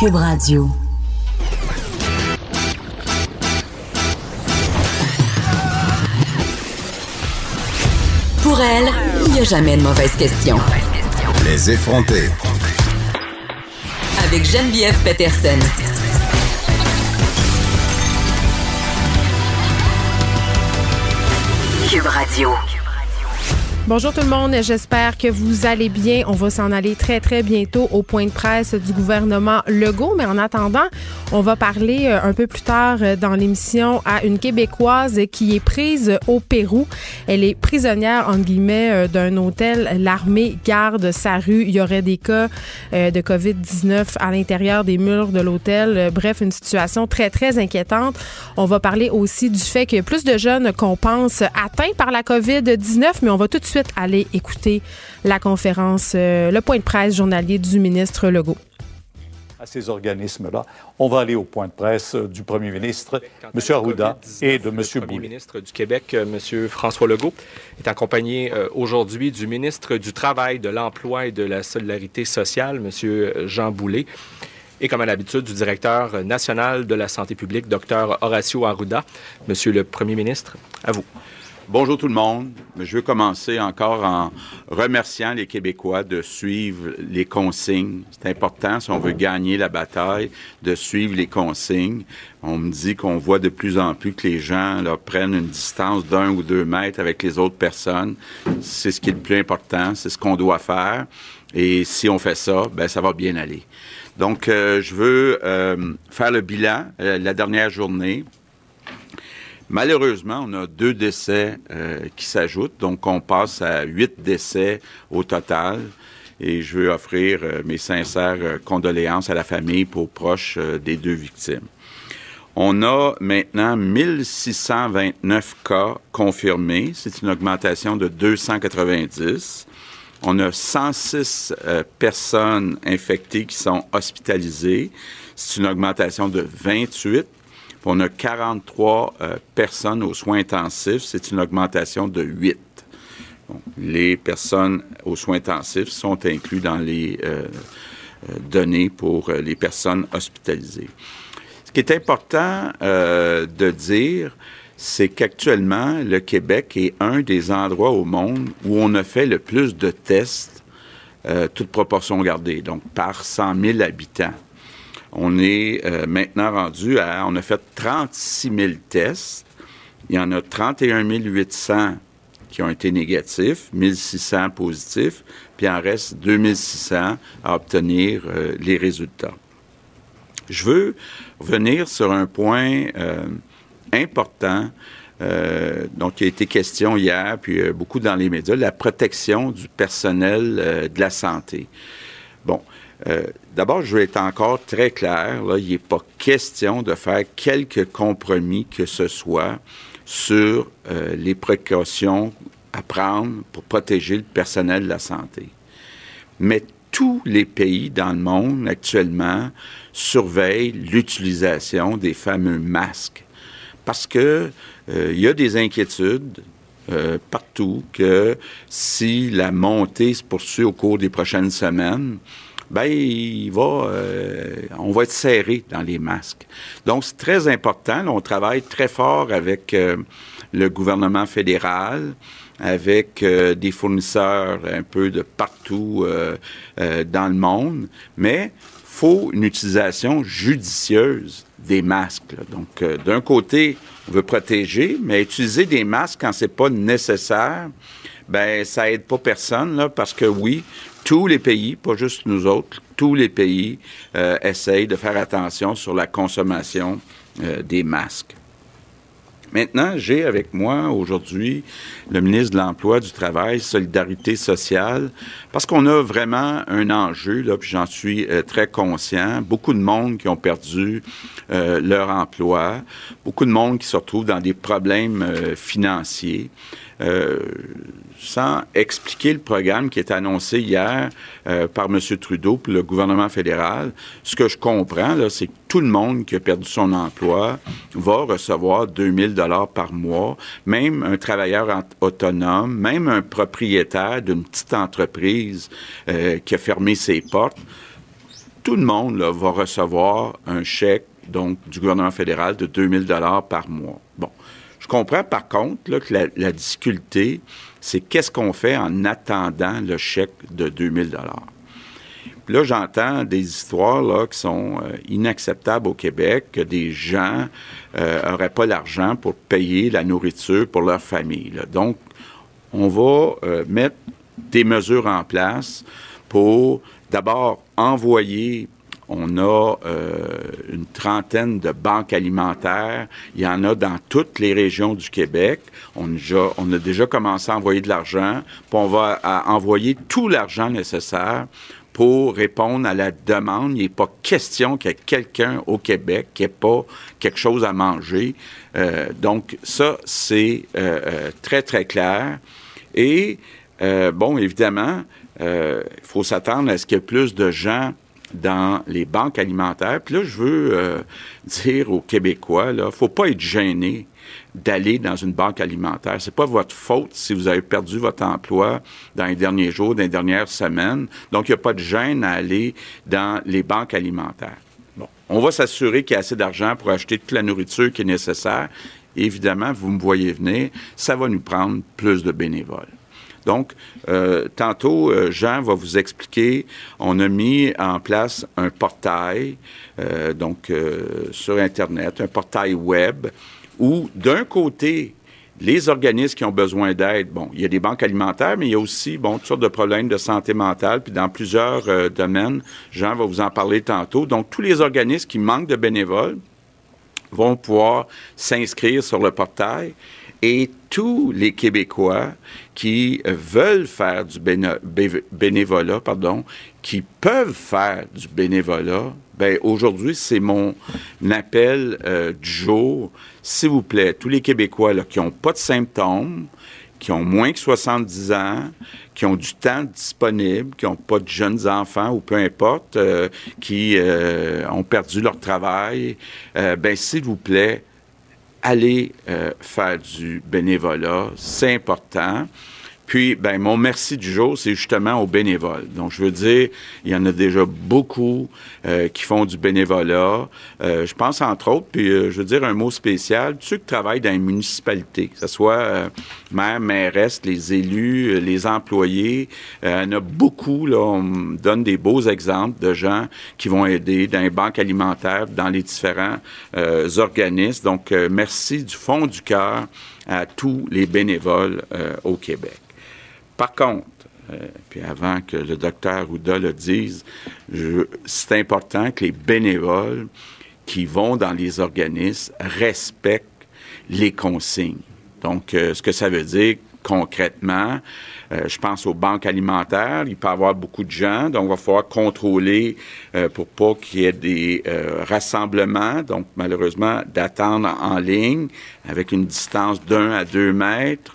Cube Radio. Pour elle, il n'y a jamais de mauvaise question. Les effronter. Avec Geneviève Peterson. Cube Radio. Bonjour tout le monde, j'espère que vous allez bien. On va s'en aller très très bientôt au point de presse du gouvernement Legault, mais en attendant, on va parler euh, un peu plus tard euh, dans l'émission à une Québécoise qui est prise au Pérou. Elle est prisonnière, entre guillemets, euh, d'un hôtel. L'armée garde sa rue. Il y aurait des cas de COVID-19 à l'intérieur des murs de l'hôtel. Bref, une situation très très inquiétante. On va parler aussi du fait a plus de jeunes qu'on pense atteints par la COVID-19, mais on va tout de suite aller écouter la conférence, euh, le point de presse journalier du ministre Legault à ces organismes-là. On va aller au point de presse euh, du premier ministre, M. Arruda, et de M. Le premier ministre du Québec, euh, M. François Legault, est accompagné aujourd'hui du ministre du Travail, de l'Emploi et de la Solidarité sociale, M. Jean Boulet, et comme à l'habitude, du directeur national de la santé publique, Dr. Horacio Arruda. Monsieur le premier ministre, à vous. Bonjour tout le monde. Je veux commencer encore en remerciant les Québécois de suivre les consignes. C'est important si on veut gagner la bataille de suivre les consignes. On me dit qu'on voit de plus en plus que les gens prennent une distance d'un ou deux mètres avec les autres personnes. C'est ce qui est le plus important, c'est ce qu'on doit faire. Et si on fait ça, ben ça va bien aller. Donc, euh, je veux euh, faire le bilan euh, la dernière journée Malheureusement, on a deux décès euh, qui s'ajoutent, donc on passe à huit décès au total. Et je veux offrir euh, mes sincères euh, condoléances à la famille pour proches des deux victimes. On a maintenant 1629 cas confirmés. C'est une augmentation de 290. On a 106 personnes infectées qui sont hospitalisées. C'est une augmentation de 28 on a 43 euh, personnes aux soins intensifs. C'est une augmentation de 8. les personnes aux soins intensifs sont inclus dans les euh, euh, données pour les personnes hospitalisées. Ce qui est important de dire, c'est qu'actuellement, le Québec est un des endroits au monde où on a fait le plus de tests, toute proportion gardée, donc par 100 000 habitants. On est euh, maintenant rendu à, on a fait 36 000 tests. Il y en a 31 800 qui ont été négatifs, 1600 positifs, puis il en reste 2600 à obtenir euh, les résultats. Je veux revenir sur un point euh, important dont il a été question hier, puis beaucoup dans les médias, la protection du personnel de la santé. Bon, euh, d'abord, je vais être encore très clair. Il n'est pas question de faire quelque compromis que ce soit sur euh, les précautions à prendre pour protéger le personnel de la santé. Mais tous les pays dans le monde actuellement surveillent l'utilisation des fameux masques parce que euh, y a des inquiétudes partout que si la montée se poursuit au cours des prochaines semaines, ben il va, euh, on va être serré dans les masques. Donc c'est très important. on travaille très fort avec euh, le gouvernement fédéral, avec euh, des fournisseurs un peu de partout dans le monde, mais faut une utilisation judicieuse des masques. Donc d'un côté, on veut protéger, mais utiliser des masques quand c'est pas nécessaire ben ça aide pas personne là, parce que oui, tous les pays, pas juste nous autres, tous les pays euh, essayent de faire attention sur la consommation euh, des masques. Maintenant, j'ai avec moi aujourd'hui le ministre de l'Emploi, du Travail, Solidarité sociale, parce qu'on a vraiment un enjeu, puis j'en suis euh, très conscient. Beaucoup de monde qui ont perdu leur emploi, beaucoup de monde qui se retrouve dans des problèmes financiers. Euh, sans expliquer le programme qui est annoncé hier euh, par M. Trudeau pour le gouvernement fédéral. Ce que je comprends, là, c'est que tout le monde qui a perdu son emploi va recevoir 2000 dollars par mois, même un travailleur autonome, même un propriétaire d'une petite entreprise euh, qui a fermé ses portes. Tout le monde là, va recevoir un chèque donc du gouvernement fédéral de 2000 dollars par mois. Bon. Comprends par contre que la, difficulté, c'est qu'est-ce qu'on fait en attendant le chèque de 2000 dollars? Là, j'entends des histoires là, qui sont euh, inacceptables au Québec, que des gens n'auraient euh, pas l'argent pour payer la nourriture pour leur famille. Donc, on va euh, mettre des mesures en place pour d'abord envoyer on a euh, une trentaine de banques alimentaires. Il y en a dans toutes les régions du Québec. On, a déjà commencé à envoyer de l'argent. On va envoyer tout l'argent nécessaire pour répondre à la demande. Il n'est pas question qu'il y ait quelqu'un au Québec qui n'ait pas quelque chose à manger. Euh, donc, ça, c'est euh, très, très clair. Et, bon, évidemment, il faut s'attendre à ce qu'il y ait plus de gens dans les banques alimentaires. Puis là, je veux euh, dire aux Québécois, là, faut pas être gêné d'aller dans une banque alimentaire. C'est pas votre faute si vous avez perdu votre emploi dans les derniers jours, dans les dernières semaines. Donc, il n'y a pas de gêne à aller dans les banques alimentaires. Bon. On va s'assurer qu'il y a assez d'argent pour acheter toute la nourriture qui est nécessaire. évidemment, vous me voyez venir, ça va nous prendre plus de bénévoles. Donc, euh, tantôt, euh, Jean va vous expliquer, on a mis en place un portail, euh, donc sur Internet, un portail web, où d'un côté, les organismes qui ont besoin d'aide, bon, il y a des banques alimentaires, mais il y a aussi, bon, toutes sortes de problèmes de santé mentale, puis dans plusieurs domaines. Jean va vous en parler tantôt. Donc, tous les organismes qui manquent de bénévoles vont pouvoir s'inscrire sur le portail et tous les Québécois qui veulent faire du bénévolat, pardon, qui peuvent faire du bénévolat, ben aujourd'hui, c'est mon appel euh, du jour. S'il vous plaît, tous les Québécois qui n'ont pas de symptômes, qui ont moins que 70 ans, qui ont du temps disponible, qui n'ont pas de jeunes enfants ou peu importe, euh, qui euh, ont perdu leur travail, ben s'il vous plaît, allez euh, faire du bénévolat, c'est important. Puis, ben, mon merci du jour, c'est justement aux bénévoles. Donc, je veux dire, il y en a déjà beaucoup euh, qui font du bénévolat. Euh, je pense, entre autres, puis je veux dire un mot spécial, ceux qui travaillent dans les municipalités, que ce soit maire, mairesse, les élus, les employés. il y en a beaucoup, là, on donne des beaux exemples de gens qui vont aider dans les banques alimentaires, dans les différents organismes. Donc, merci du fond du cœur à tous les bénévoles au Québec. Par contre, euh, puis avant que le docteur Ouda le dise, c'est important que les bénévoles qui vont dans les organismes respectent les consignes. Donc, euh, ce que ça veut dire concrètement, euh, je pense aux banques alimentaires, il peut y avoir beaucoup de gens, donc il va falloir contrôler pour pas qu'il y ait des rassemblements, donc malheureusement d'attendre en ligne avec une distance d'un à deux mètres.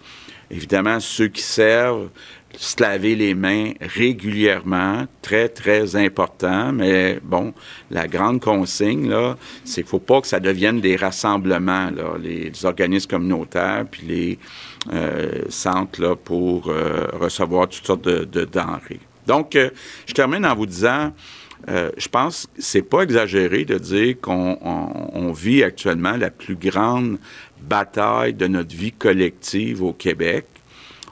Évidemment, ceux qui servent, se laver les mains régulièrement, très, très important. Mais bon, la grande consigne, là, c'est qu'il ne faut pas que ça devienne des rassemblements, là, les, organismes communautaires, puis les euh, centres là, pour euh, recevoir toutes sortes de, denrées. Donc, euh, je termine en vous disant, je pense que c'est pas exagéré de dire qu'on vit actuellement la plus grande bataille de notre vie collective au Québec.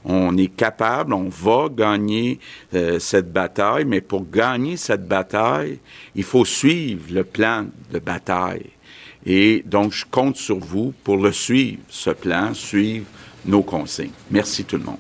On est capable, on va gagner euh, cette bataille, mais pour gagner cette bataille, il faut suivre le plan de bataille. Et donc, je compte sur vous pour le suivre, ce plan, suivre nos consignes. Merci tout le monde.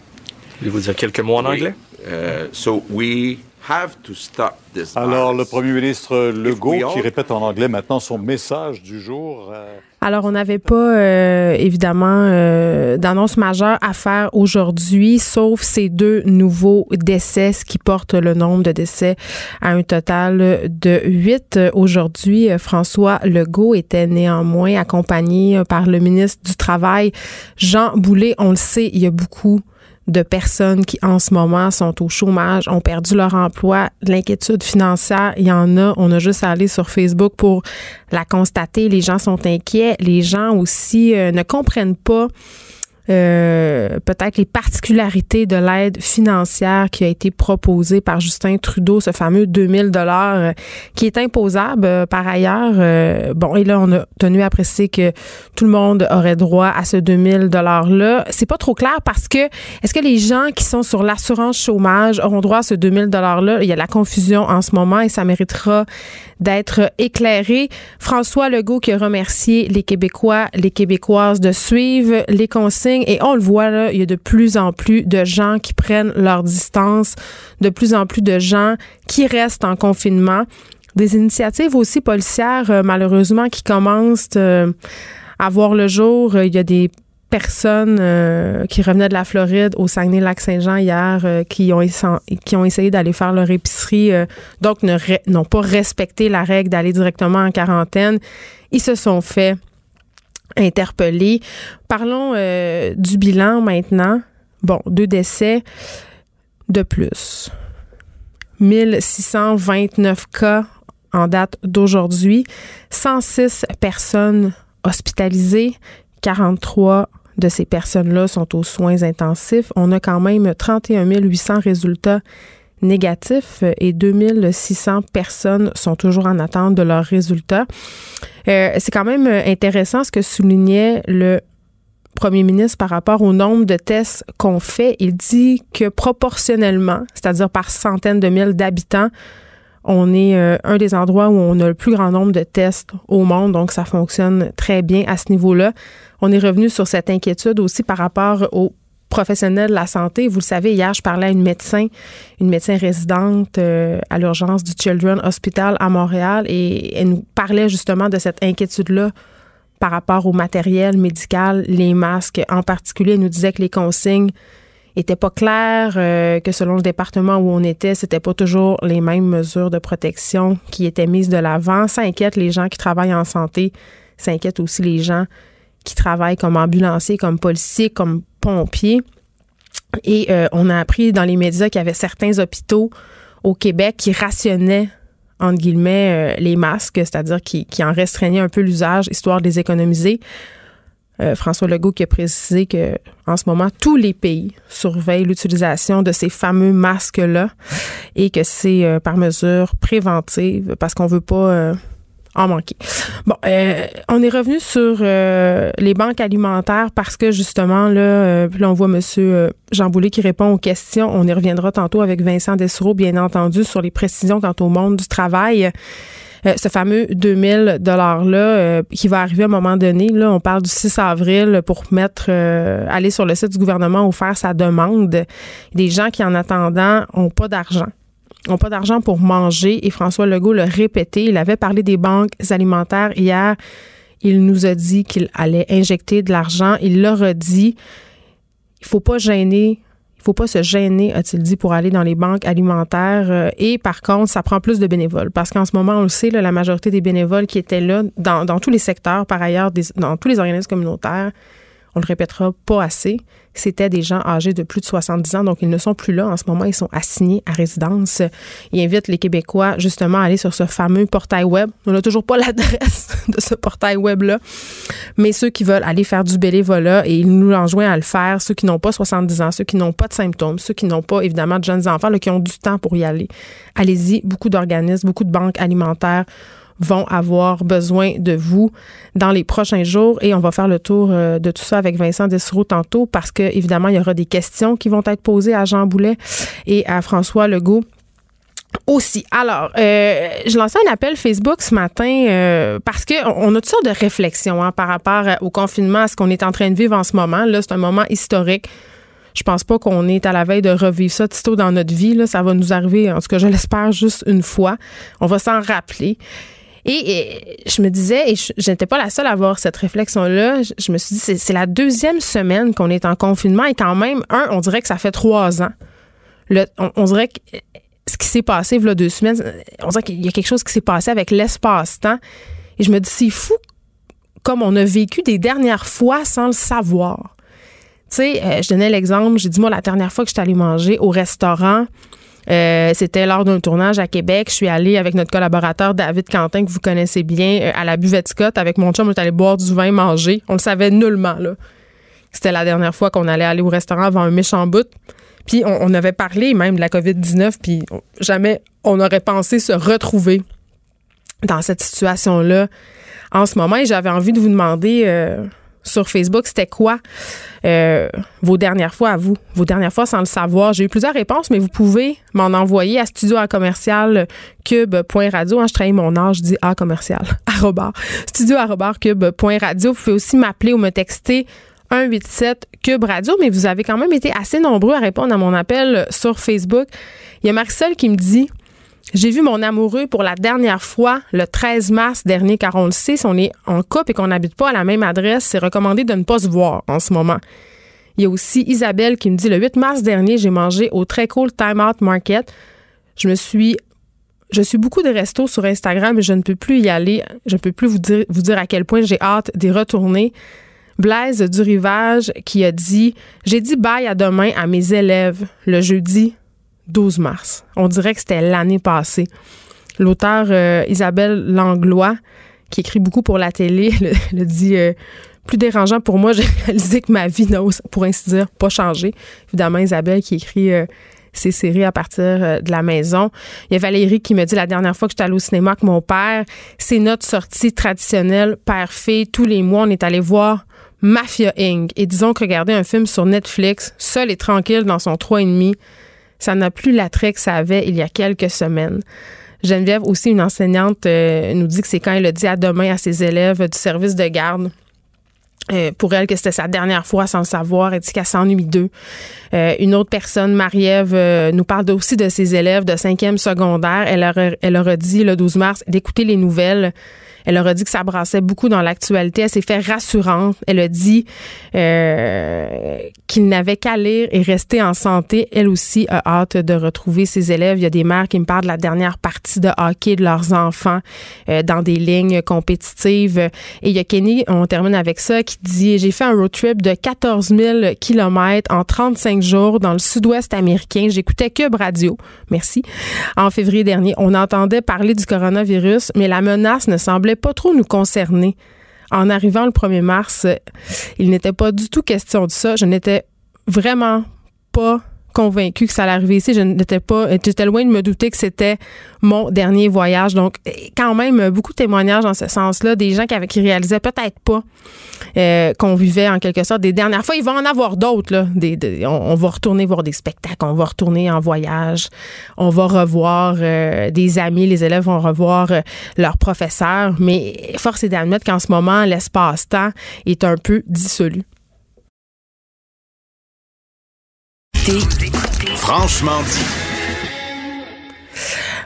Voulez-vous dire quelques mots en anglais? Euh, so we have to stop this Alors, le premier ministre Legault qui répète en anglais maintenant son message du jour. Euh, Alors, on n'avait pas, euh, évidemment, euh, d'annonce majeure à faire aujourd'hui, sauf ces deux nouveaux décès, ce qui porte le nombre de décès à un total de huit. Aujourd'hui, François Legault était néanmoins accompagné par le ministre du Travail, Jean Boulet. On le sait, il y a beaucoup de personnes qui en ce moment sont au chômage, ont perdu leur emploi, l'inquiétude financière, il y en a. On a juste à sur Facebook pour la constater. Les gens sont inquiets. Les gens aussi euh, ne comprennent pas euh, peut-être les particularités de l'aide financière qui a été proposée par Justin Trudeau, ce fameux 2000 dollars euh, qui est imposable euh, par ailleurs. bon, et là, on a tenu à préciser que tout le monde aurait droit à ce 2000 dollars-là. C'est pas trop clair parce que est-ce que les gens qui sont sur l'assurance chômage auront droit à ce 2000 dollars-là? Il y a la confusion en ce moment et ça méritera d'être éclairé. François Legault qui a remercié les Québécois, les Québécoises de suivre les consignes et on le voit là, il y a de plus en plus de gens qui prennent leur distance, de plus en plus de gens qui restent en confinement. Des initiatives aussi policières, euh, malheureusement, qui commencent euh, à voir le jour. Il y a des personnes euh, qui revenaient de la Floride au Saguenay-Lac-Saint-Jean hier euh, qui, ont essayé d'aller faire leur épicerie, euh, donc n'ont pas respecté la règle d'aller directement en quarantaine. Ils se sont fait interpeller. Parlons du bilan maintenant. Bon, deux décès de plus. 1629 cas en date d'aujourd'hui. 106 personnes hospitalisées, 43 de ces personnes-là sont aux soins intensifs. On a quand même 31 800 résultats négatifs et 2600 personnes sont toujours en attente de leurs résultats. Euh, c'est quand même intéressant ce que soulignait le premier ministre par rapport au nombre de tests qu'on fait. Il dit que proportionnellement, c'est-à-dire par centaines de mille d'habitants, on est euh, un des endroits où on a le plus grand nombre de tests au monde, donc ça fonctionne très bien à ce niveau-là. On est revenu sur cette inquiétude aussi par rapport aux professionnels de la santé. Vous le savez, hier, je parlais à une médecin, une médecin résidente euh, à l'urgence du Children Hospital à Montréal et elle nous parlait justement de cette inquiétude-là par rapport au matériel médical, les masques en particulier. Elle nous disait que les consignes était pas clair, euh, que selon le département où on était, c'était pas toujours les mêmes mesures de protection qui étaient mises de l'avant. Ça inquiète les gens qui travaillent en santé, ça inquiète aussi les gens qui travaillent comme ambulanciers, comme policiers, comme pompiers. Et euh, on a appris dans les médias qu'il y avait certains hôpitaux au Québec qui rationnaient entre guillemets euh, les masques, c'est-à-dire qui, qui en restreignaient un peu l'usage histoire de les économiser. Euh, François Legault qui a précisé que en ce moment tous les pays surveillent l'utilisation de ces fameux masques là et que c'est euh, par mesure préventive parce qu'on veut pas euh, en manquer. Bon, on est revenu sur les banques alimentaires parce que justement là, là on voit Monsieur Jean Boulet qui répond aux questions. On y reviendra tantôt avec Vincent Dessereau, bien entendu, sur les précisions quant au monde du travail. Euh, ce fameux 2000 dollars là euh, qui va arriver à un moment donné. Là, on parle du 6 avril pour mettre euh, aller sur le site du gouvernement ou faire sa demande. Des gens qui en attendant ont pas d'argent ont pas d'argent pour manger et François Legault l'a répété. Il avait parlé des banques alimentaires hier. Il nous a dit qu'il allait injecter de l'argent. Il leur a dit il faut pas gêner il faut pas se gêner, a-t-il dit, pour aller dans les banques alimentaires. Euh, et par contre, ça prend plus de bénévoles. Parce qu'en ce moment, on le sait, la majorité des bénévoles qui étaient là, dans tous les secteurs, par ailleurs, dans tous les organismes communautaires, on le répétera pas assez, c'était des gens âgés de plus de 70 ans, donc ils ne sont plus là en ce moment, ils sont assignés à résidence. Il invite les Québécois justement à aller sur ce fameux portail web. On n'a toujours pas l'adresse de ce portail web-là, mais ceux qui veulent aller faire du bénévolat, et ils nous enjoignent à le faire, ceux qui n'ont pas 70 ans, ceux qui n'ont pas de symptômes, ceux qui n'ont pas évidemment de jeunes enfants, là, qui ont du temps pour y aller. Allez-y, beaucoup d'organismes, beaucoup de banques alimentaires vont avoir besoin de vous dans les prochains jours et on va faire le tour euh, de tout ça avec Vincent Dessereau tantôt parce que évidemment il y aura des questions qui vont être posées à Jean Boulet et à François Legault aussi. Alors, euh, je lançais un appel Facebook ce matin euh, parce que on a toutes sortes de réflexions hein, par rapport au confinement, à ce qu'on est en train de vivre en ce moment. Là, c'est un moment historique. Je pense pas qu'on est à la veille de revivre ça tôt dans notre vie. Là. Ça va nous arriver, en tout cas, je l'espère, juste une fois. On va s'en rappeler. Et, je me disais, et je n'étais pas la seule à avoir cette réflexion-là, je, me suis dit, c'est la deuxième semaine qu'on est en confinement et quand même, un, on dirait que ça fait trois ans. Le, on, dirait que ce qui s'est passé a deux semaines, on dirait qu'il y a quelque chose qui s'est passé avec l'espace-temps. Et je me dis, c'est fou comme on a vécu des dernières fois sans le savoir. Tu sais, euh, je donnais l'exemple, j'ai dit, moi, la dernière fois que j'étais allée manger au restaurant, euh, c'était lors d'un tournage à Québec. Je suis allée avec notre collaborateur David Quentin, que vous connaissez bien, euh, à la buvette Scott. Avec mon chum, on est allé boire du vin, manger. On le savait nullement, là. C'était la dernière fois qu'on allait aller au restaurant avant un méchant bout. Puis on, avait parlé même de la COVID-19, puis jamais on aurait pensé se retrouver dans cette situation-là en ce moment. Et j'avais envie de vous demander... Euh, sur Facebook, c'était quoi euh, vos dernières fois à vous, vos dernières fois sans le savoir. J'ai eu plusieurs réponses, mais vous pouvez m'en envoyer à studio à commercial cube.radio. Hein, je travaille mon âge, je dis à commercial, cube.radio. Vous pouvez aussi m'appeler ou me texter 187 Cube Radio, mais vous avez quand même été assez nombreux à répondre à mon appel sur Facebook. Il y a Marcel qui me dit j'ai vu mon amoureux pour la dernière fois le 13 mars dernier, car on le sait, si on est en couple et qu'on n'habite pas à la même adresse, c'est recommandé de ne pas se voir en ce moment. Il y a aussi Isabelle qui me dit le 8 mars dernier, j'ai mangé au très cool Time Out Market. Je me suis je suis beaucoup de restos sur Instagram et je ne peux plus y aller. Je ne peux plus vous dire, vous dire à quel point j'ai hâte d'y retourner. Blaise du Rivage qui a dit J'ai dit bye à demain à mes élèves le jeudi 12 mars. On dirait que c'était l'année passée. L'auteur euh, Isabelle Langlois, qui écrit beaucoup pour la télé, le, dit euh, plus dérangeant pour moi, j'ai réalisé que ma vie n'a, pour ainsi dire, pas changé. Évidemment, Isabelle qui écrit euh, ses séries à partir de la maison. Il y a Valérie qui me dit la dernière fois que j'étais allée au cinéma avec mon père, c'est notre sortie traditionnelle père-fille. Tous les mois, on est allé voir Mafia Inc. Et disons que regarder un film sur Netflix, seul et tranquille dans son 3,5, ça n'a plus l'attrait que ça avait il y a quelques semaines. Geneviève, aussi une enseignante, euh, nous dit que c'est quand elle a dit à demain à ses élèves du service de garde euh, pour elle que c'était sa dernière fois sans le savoir. Elle dit qu'elle s'ennuie d'eux. Euh, une autre personne, Marie-Ève, nous parle aussi de ses élèves de cinquième secondaire. Elle leur, elle leur a dit le 12 mars d'écouter les nouvelles elle leur a dit que ça brassait beaucoup dans l'actualité. Elle s'est fait rassurante. Elle a dit euh, qu'il n'avait qu'à lire et rester en santé. Elle aussi a hâte de retrouver ses élèves. Il y a des mères qui me parlent de la dernière partie de hockey de leurs enfants euh, dans des lignes compétitives. Et il y a Kenny, on termine avec ça, qui dit J'ai fait un road trip de 14 000 kilomètres en 35 jours dans le sud-ouest américain. J'écoutais Cube Radio. Merci. En février dernier, on entendait parler du coronavirus, mais la menace ne semblait pas trop nous concerner. En arrivant le 1er mars, il n'était pas du tout question de ça. Je n'étais vraiment pas convaincue que ça allait arriver ici. Je n'étais pas, j'étais loin de me douter que c'était mon dernier voyage. Donc, quand même, beaucoup de témoignages dans ce sens-là, des gens qui, avaient, qui réalisaient peut-être pas euh, qu'on vivait en quelque sorte des dernières fois. Il va en avoir d'autres. Là. On, va retourner voir des spectacles, on va retourner en voyage, on va revoir euh, des amis, les élèves vont revoir euh, leurs professeurs. Mais force est d'admettre qu'en ce moment, l'espace-temps est un peu dissolu. Franchement dit.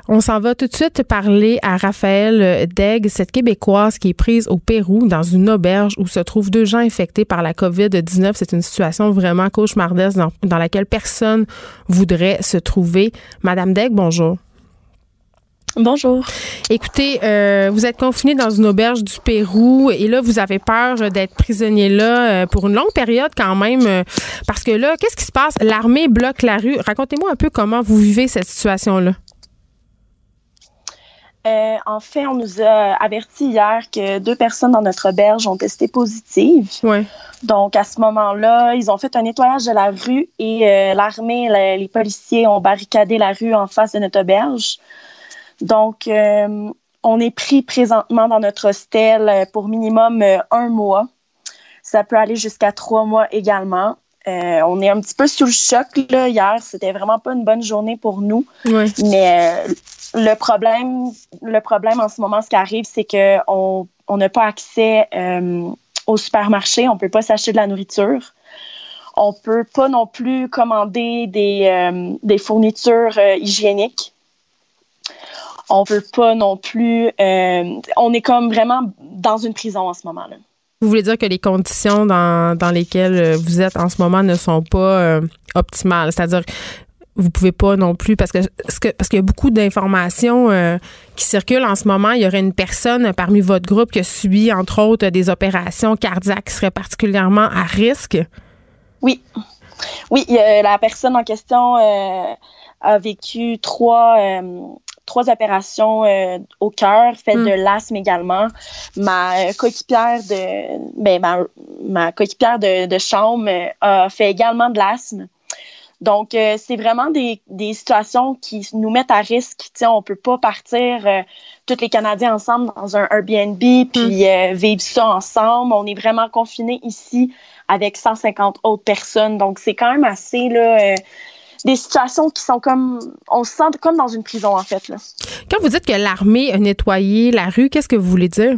On s'en va tout de suite parler à Raphaël Degg, cette Québécoise qui est prise au Pérou dans une auberge où se trouvent deux gens infectés par la COVID-19. C'est une situation vraiment cauchemardesque dans, laquelle personne voudrait se trouver. Madame Degg, bonjour. Bonjour. Écoutez, euh, vous êtes confiné dans une auberge du Pérou et là, vous avez peur d'être prisonnier là euh, pour une longue période quand même. Euh, parce que là, qu'est-ce qui se passe? L'armée bloque la rue. Racontez-moi un peu comment vous vivez cette situation-là. en fait, on nous a averti hier que deux personnes dans notre auberge ont testé positives. Ouais. Donc, à ce moment-là, ils ont fait un nettoyage de la rue et l'armée, les policiers ont barricadé la rue en face de notre auberge. Donc, euh, on est pris présentement dans notre hostel pour minimum euh, un mois. Ça peut aller jusqu'à trois mois également. Euh, on est un petit peu sous le choc là, hier. C'était vraiment pas une bonne journée pour nous. Mais le problème, le problème en ce moment, ce qui arrive, c'est qu'on n'a pas accès au supermarché. On peut pas s'acheter de la nourriture. On peut pas non plus commander des, des fournitures hygiéniques. On veut pas non plus. euh, on est comme vraiment dans une prison en ce moment-là. Vous voulez dire que les conditions dans, dans lesquelles euh, vous êtes en ce moment ne sont pas euh, optimales, c'est-à-dire vous pouvez pas non plus parce que ce que- parce qu'il y a beaucoup d'informations euh, qui circulent en ce moment. Il y aurait une personne parmi votre groupe qui a subi entre autres des opérations cardiaques qui seraient particulièrement à risque. Oui. Oui, la personne en question euh, a vécu trois, euh, trois opérations euh, au cœur, fait Mm. de l'asthme également. Ma euh, coéquipière de ben, ma, ma coéquipière de, de chambre euh, a fait également de l'asthme. Donc, euh, c'est vraiment des, des situations qui nous mettent à risque. Tu sais, on peut pas partir euh, tous les Canadiens ensemble dans un Airbnb puis euh, vivre ça ensemble. On est vraiment confinés ici avec 150 autres personnes. Donc, c'est quand même assez, là, des situations qui sont comme, on se sent comme dans une prison, en fait, là. Quand vous dites que l'armée a nettoyé la rue, qu'est-ce que vous voulez dire?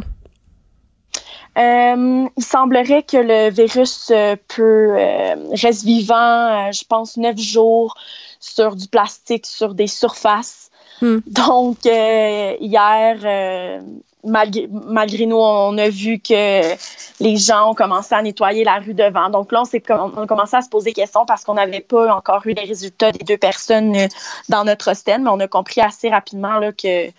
Euh, il semblerait que le virus euh, peut euh, reste vivant, je pense, neuf jours sur du plastique, sur des surfaces. Hmm. Donc, euh, hier, euh, malgré, nous, on a vu que les gens ont commencé à nettoyer la rue devant. Donc là, on, a commencé à se poser des questions parce qu'on n'avait pas encore eu les résultats des deux personnes euh, dans notre hostel, mais on a compris assez rapidement que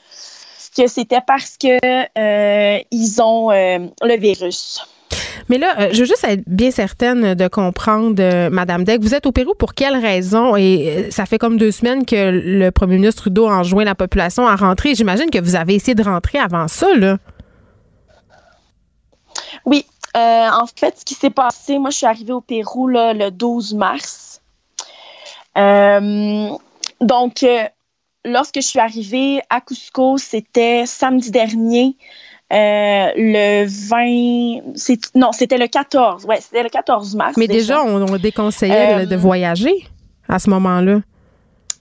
c'était parce que euh, ils ont le virus. Mais là, euh, je veux juste être bien certaine de comprendre, euh, Madame Deck, vous êtes au Pérou pour quelle raison? Et euh, ça fait comme deux semaines que le premier ministre Trudeau enjoint la population à rentrer. J'imagine que vous avez essayé de rentrer avant ça, là. Oui, en fait, ce qui s'est passé, moi, je suis arrivée au Pérou le 12 mars. Donc, lorsque je suis arrivée à Cusco, c'était samedi dernier. Euh, le 20, c'est- non, c'était le 14, ouais, c'était le 14 mars. Mais déjà, on, on déconseillait Euh, de voyager à ce moment-là.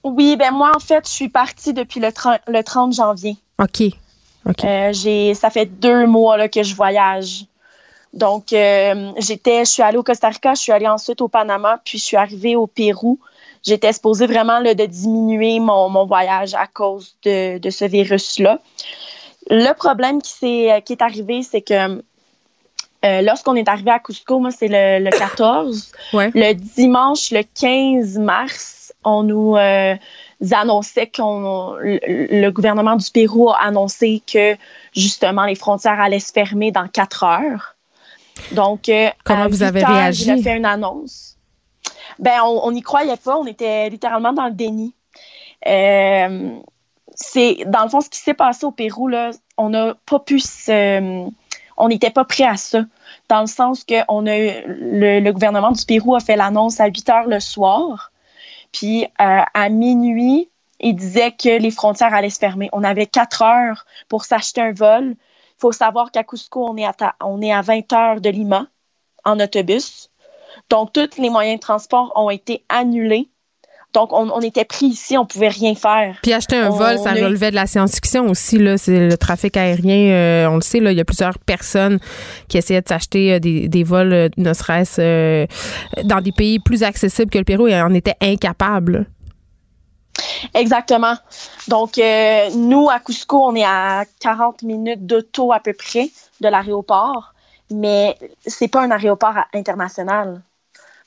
Oui, ben moi, en fait, je suis partie depuis le 30, le 30 janvier. OK. Euh, j'ai, ça fait deux mois là, que je voyage. Donc, euh, j'étais, je suis allée au Costa Rica, je suis allée ensuite au Panama, puis je suis arrivée au Pérou. J'étais supposée vraiment là, de diminuer mon, mon voyage à cause de, de ce virus-là. Le problème qui, s'est, qui est arrivé, c'est que euh, lorsqu'on est arrivé à Cusco, moi, c'est le, le 14. Ouais. Le dimanche, le 15 mars, on nous euh, annonçait qu'on le, gouvernement du Pérou a annoncé que justement les frontières allaient se fermer dans quatre heures. Donc, euh, Comment à vous 8 avez heures, réagi? Il a fait une annonce. Ben, on n'y croyait pas. On était littéralement dans le déni. C'est dans le fond ce qui s'est passé au Pérou là, on n'a pas pu se, on n'était pas prêt à ça dans le sens que on a le, le gouvernement du Pérou a fait l'annonce à 8 heures le soir, puis euh, à minuit il disait que les frontières allaient se fermer. On avait quatre heures pour s'acheter un vol. Il faut savoir qu'à Cusco on est à ta- on est à 20 heures de Lima en autobus. Donc tous les moyens de transport ont été annulés. Donc on, on était pris ici, on pouvait rien faire. Puis acheter un On- vol, ça on relevait de la science-fiction aussi. Là, c'est le trafic aérien. euh, on le sait, là, il y a plusieurs personnes qui essayaient de s'acheter euh, des, des vols, euh, ne serait-ce euh, dans des pays plus accessibles que le Pérou, et en étaient incapables. Exactement. Donc, euh, nous, à Cusco, on est à 40 minutes d'auto à peu près de l'aéroport, mais c'est pas un aéroport international.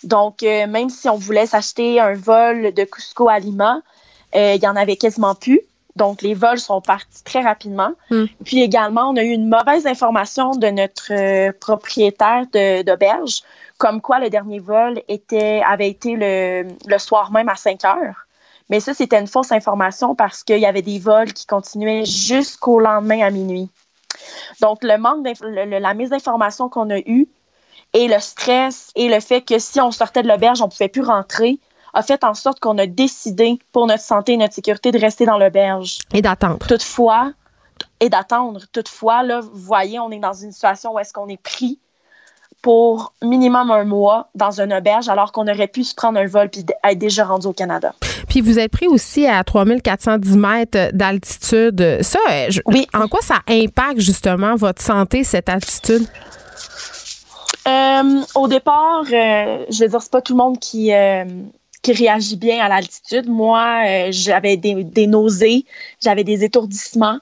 Donc, euh, même si on voulait s'acheter un vol de Cusco à Lima, euh, il y en avait quasiment plus. Donc, les vols sont partis très rapidement. Hmm. Puis également, on a eu une mauvaise information de notre euh, propriétaire d'auberge, comme quoi le dernier vol était, avait été le, le soir même à 5 heures. Mais ça, c'était une fausse information parce qu'il y avait des vols qui continuaient jusqu'au lendemain à minuit. Donc, le manque le- la mise d'information qu'on a eue et le stress et le fait que si on sortait de l'auberge, on ne pouvait plus rentrer, a fait en sorte qu'on a décidé pour notre santé et notre sécurité de rester dans l'auberge. Et d'attendre. Toutefois, et d'attendre. Toutefois, là, vous voyez, on est dans une situation où est-ce qu'on est pris pour minimum un mois dans une auberge alors qu'on aurait pu se prendre un vol puis être déjà rendu au Canada. Puis vous êtes pris aussi à 3410 mètres d'altitude. Ça, je- Oui. en quoi ça impacte justement votre santé, cette altitude? Euh, au départ, euh, je veux dire, c'est pas tout le monde qui, euh, qui réagit bien à l'altitude. Moi, euh, j'avais des, des, nausées, j'avais des étourdissements.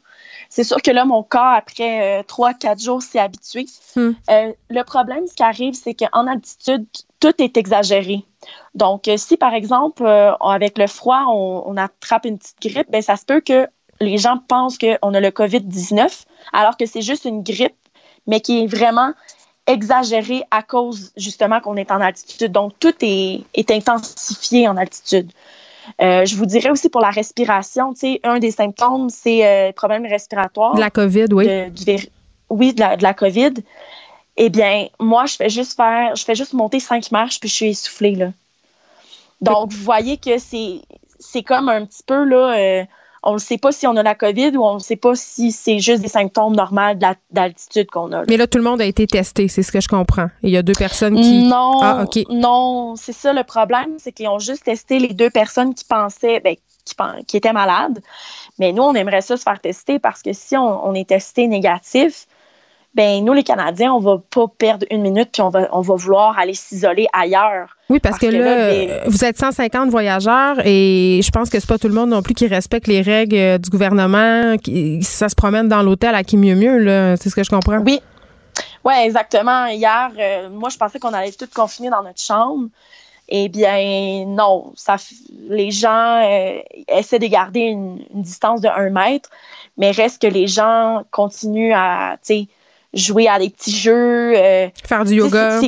C'est sûr que là, mon corps, après trois, quatre jours, s'est habitué. Hmm. le problème, ce qui arrive, c'est qu'en altitude, tout est exagéré. Donc, si par exemple, avec le froid, on, on, attrape une petite grippe, ben ça se peut que les gens pensent qu'on a le COVID-19, alors que c'est juste une grippe, mais qui est vraiment exagérée à cause justement qu'on est en altitude. Donc, tout est, intensifié en altitude. Euh, je vous dirais aussi pour la respiration, tu sais, un des symptômes, c'est euh, problème respiratoire. De la COVID, oui. oui, de la, de la COVID. Eh bien, moi, je fais juste faire, je fais juste monter cinq marches, puis je suis essoufflée, là. Donc, vous voyez que c'est, c'est comme un petit peu, là, euh, on ne sait pas si on a la COVID ou on ne sait pas si c'est juste des symptômes normaux d'altitude qu'on a. Mais là, tout le monde a été testé, c'est ce que je comprends. Il y a deux personnes qui. Non, ah, non, c'est ça le problème, c'est qu'ils ont juste testé les deux personnes qui pensaient, ben, qui, qui, étaient malades. Mais nous, on aimerait ça se faire tester parce que si on est testé négatif, ben nous les Canadiens, on va pas perdre une minute puis on va on va vouloir aller s'isoler ailleurs. Oui, parce, que, là, vous êtes 150 voyageurs et je pense que c'est pas tout le monde non plus qui respecte les règles euh, du gouvernement, qui ça se promène dans l'hôtel à qui mieux mieux là, c'est ce que je comprends. Oui. Oui, exactement. Hier, euh, moi je pensais qu'on allait tout confiner dans notre chambre. Eh bien, non. Ça, les gens euh, essaient de garder une, une, distance de un mètre, mais reste que les gens continuent à, tu sais, jouer à des petits jeux. Euh, faire du yoga.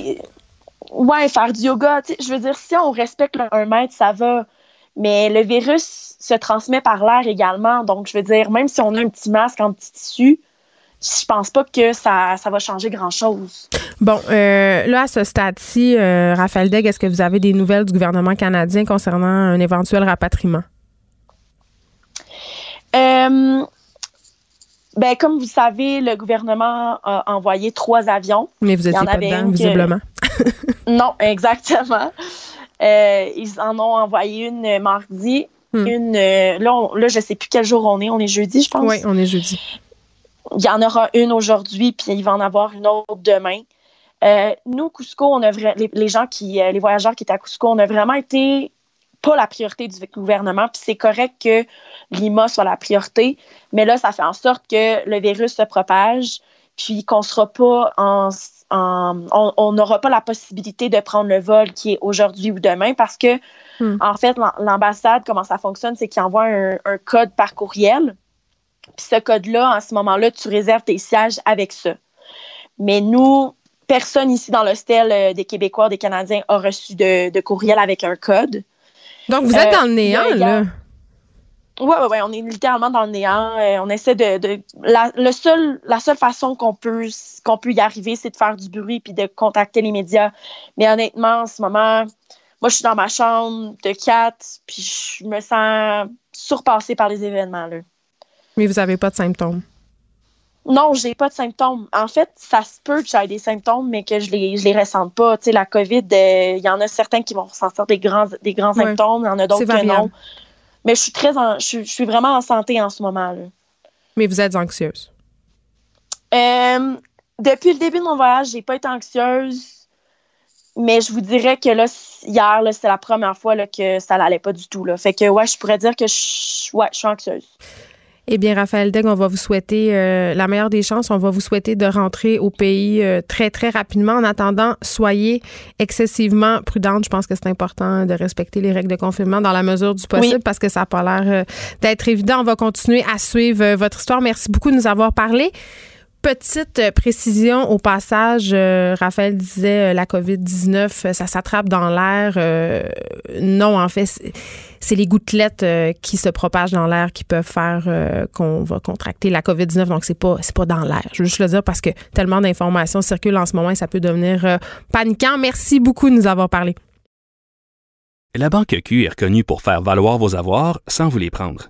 Ouais, faire du yoga. Je veux dire, si on respecte le 1 mètre, ça va. Mais le virus se transmet par l'air également. Donc, je veux dire, même si on a un petit masque en petit tissu, je pense pas que ça, ça va changer grand-chose. Bon, euh, là, à ce stade-ci, euh, Raphaël Degg, est-ce que vous avez des nouvelles du gouvernement canadien concernant un éventuel rapatriement? Euh, ben, comme vous savez, le gouvernement a envoyé trois avions. Mais vous étiez pas dedans, visiblement. non, exactement. Euh, ils en ont envoyé une mardi, hmm. une euh, là, là, je sais plus quel jour on est. On est jeudi, je pense. Oui, on est jeudi. Il y en aura une aujourd'hui, puis il va en avoir une autre demain. Euh, nous, Cusco, on a les, les, gens qui, les voyageurs qui étaient à Cusco, on a vraiment été pas la priorité du gouvernement. Puis c'est correct que Lima soit la priorité, mais là, ça fait en sorte que le virus se propage, puis qu'on sera pas en, on n'aura pas la possibilité de prendre le vol qui est aujourd'hui ou demain parce que, hmm. en fait, l'ambassade, comment ça fonctionne, c'est qu'il envoie un, code par courriel. Puis ce code-là, en ce moment-là, tu réserves tes sièges avec ça. Mais nous, personne ici dans l'hostel euh, des Québécois, des Canadiens a reçu de courriel avec un code. Donc, vous êtes dans le néant, là. Oui, oui, oui, on est littéralement dans le néant. Euh, on essaie de. la, le seul, la seule façon qu'on peut, qu'on peut y arriver, c'est de faire du bruit puis de contacter les médias. Mais honnêtement, en ce moment, moi, je suis dans ma chambre de quatre, puis je me sens surpassée par les événements. Là. Mais vous n'avez pas de symptômes? Non, j'ai pas de symptômes. En fait, ça se peut que j'aie des symptômes, mais que je les, je les ressente pas. Tu sais, la COVID, euh, il y en a certains qui vont ressentir des grands, des grands symptômes, il y en a d'autres que non. Mais je suis très, je, suis vraiment en santé en ce moment. là. Mais vous êtes anxieuse? Euh, depuis le début de mon voyage, j'ai pas été anxieuse. Mais je vous dirais que là, hier, c'est la première fois là, que ça n'allait pas du tout. Là. Fait que ouais, je pourrais dire que je, ouais, je suis anxieuse. Eh bien, Raphaël Degg, on va vous souhaiter euh, la meilleure des chances. On va vous souhaiter de rentrer au pays euh, très, très rapidement. En attendant, soyez excessivement prudente. Je pense que c'est important de respecter les règles de confinement dans la mesure du possible parce que ça n'a pas l'air euh, d'être évident. On va continuer à suivre votre histoire. Merci beaucoup de nous avoir parlé. Petite euh, précision au passage, euh, Raphaël disait euh, la COVID-19, ça s'attrape dans l'air. non, en fait, c'est les gouttelettes qui se propagent dans l'air qui peuvent faire qu'on va contracter la COVID-19. Donc, c'est pas, c'est pas dans l'air. Je veux juste le dire parce que tellement d'informations circulent en ce moment et ça peut devenir paniquant. Merci beaucoup de nous avoir parlé. La Banque Q est reconnue pour faire valoir vos avoirs sans vous les prendre.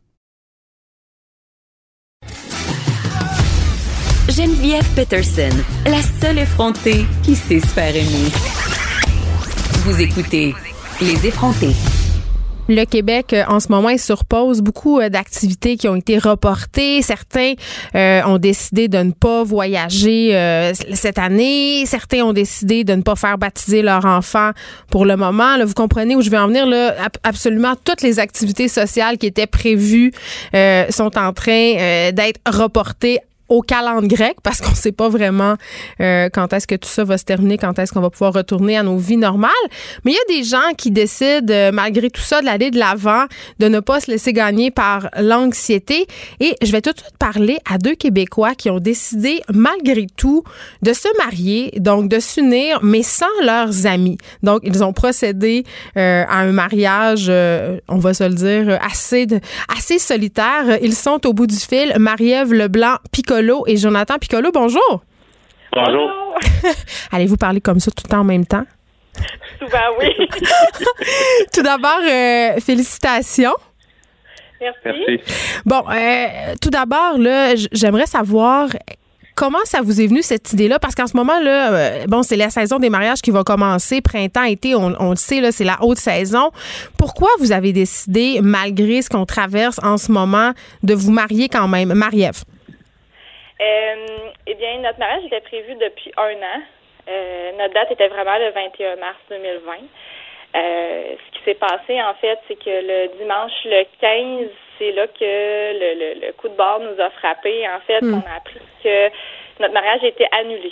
Geneviève Peterson, la seule effrontée qui sait se faire aimer. Vous écoutez Les effrontés. Le Québec, euh, en ce moment, est sur pause. Beaucoup euh, d'activités qui ont été reportées. Certains euh, ont décidé de ne pas voyager euh, cette année. Certains ont décidé de ne pas faire baptiser leur enfant pour le moment. Là, vous comprenez où je vais en venir. Là, Ab- absolument toutes les activités sociales qui étaient prévues euh, sont en train euh, d'être reportées au calendrier grec parce qu'on ne sait pas vraiment euh, quand est-ce que tout ça va se terminer, quand est-ce qu'on va pouvoir retourner à nos vies normales. Mais il y a des gens qui décident, euh, malgré tout ça, d'aller de l'avant, de ne pas se laisser gagner par l'anxiété. Et je vais tout de suite parler à deux Québécois qui ont décidé, malgré tout, de se marier, donc de s'unir, mais sans leurs amis. Donc, ils ont procédé euh, à un mariage, on va se le dire, assez, assez solitaire. Ils sont au bout du fil. Marie-Ève Leblanc Piccolo et Jonathan Piccolo, bonjour. Bonjour. Allez-vous parler comme ça tout le temps en même temps? Souvent, oui. Tout d'abord, euh, félicitations. Merci. Bon, euh, tout d'abord, là, j'aimerais savoir comment ça vous est venu cette idée-là, parce qu'en ce moment, là, euh, bon, c'est la saison des mariages qui va commencer, printemps, été, on, on le sait, là, c'est la haute saison. Pourquoi vous avez décidé, malgré ce qu'on traverse en ce moment, de vous marier quand même, Marie-Ève? Euh, eh bien, notre mariage était prévu depuis un an. Euh, notre date était vraiment le 21 mars 2020. Euh, ce qui s'est passé, en fait, c'est que le dimanche le 15, c'est là que le, le, le coup de bord nous a frappé. En fait, Mm. on a appris que notre mariage était annulé.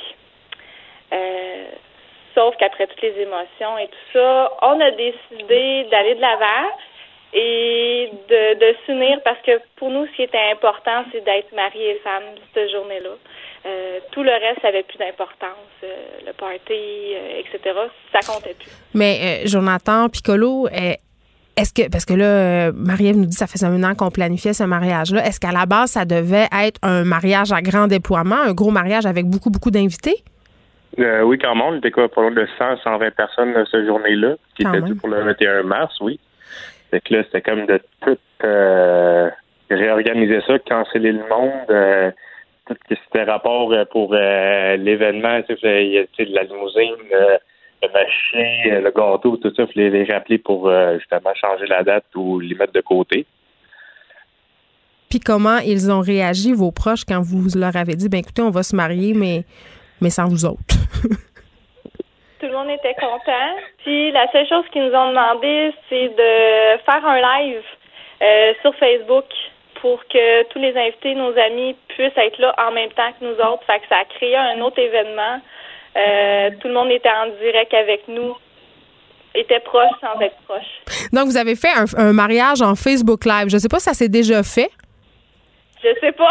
Sauf qu'après toutes les émotions et tout ça, on a décidé d'aller de l'avant et de, de s'unir parce que pour nous, ce qui était important, c'est d'être mari et femme cette journée-là. Euh, tout le reste avait plus d'importance. Euh, le party, euh, etc., ça comptait plus. Mais euh, Jonathan Piccolo, est-ce que, parce que là, Marie-Ève nous dit que ça faisait un an qu'on planifiait ce mariage-là, est-ce qu'à la base, ça devait être un mariage à grand déploiement, un gros mariage avec beaucoup, beaucoup d'invités? Euh, oui, quand même. On était quoi, pas loin de 100, 120 personnes cette journée-là, qui Quand était pour le 21 mars, oui. Fait que là, c'était comme de tout euh, réorganiser ça, canceller le monde, euh, tout ce qui était rapport euh, pour l'événement, tu il y a, de la limousine, le machin, le gâteau, tout ça, il fallait les rappeler pour justement changer la date ou les mettre de côté. Puis comment ils ont réagi, vos proches, quand vous leur avez dit, ben écoutez, on va se marier, mais, mais sans vous autres? Tout le monde était content. Puis la seule chose qu'ils nous ont demandé, c'est de faire un live euh, sur Facebook pour que tous les invités, nos amis, puissent être là en même temps que nous autres. Fait que ça a créé un autre événement. Euh, tout le monde était en direct avec nous, était proche sans être proche. Donc, vous avez fait un, un mariage en Facebook Live. Je ne sais pas si ça s'est déjà fait. Je sais pas.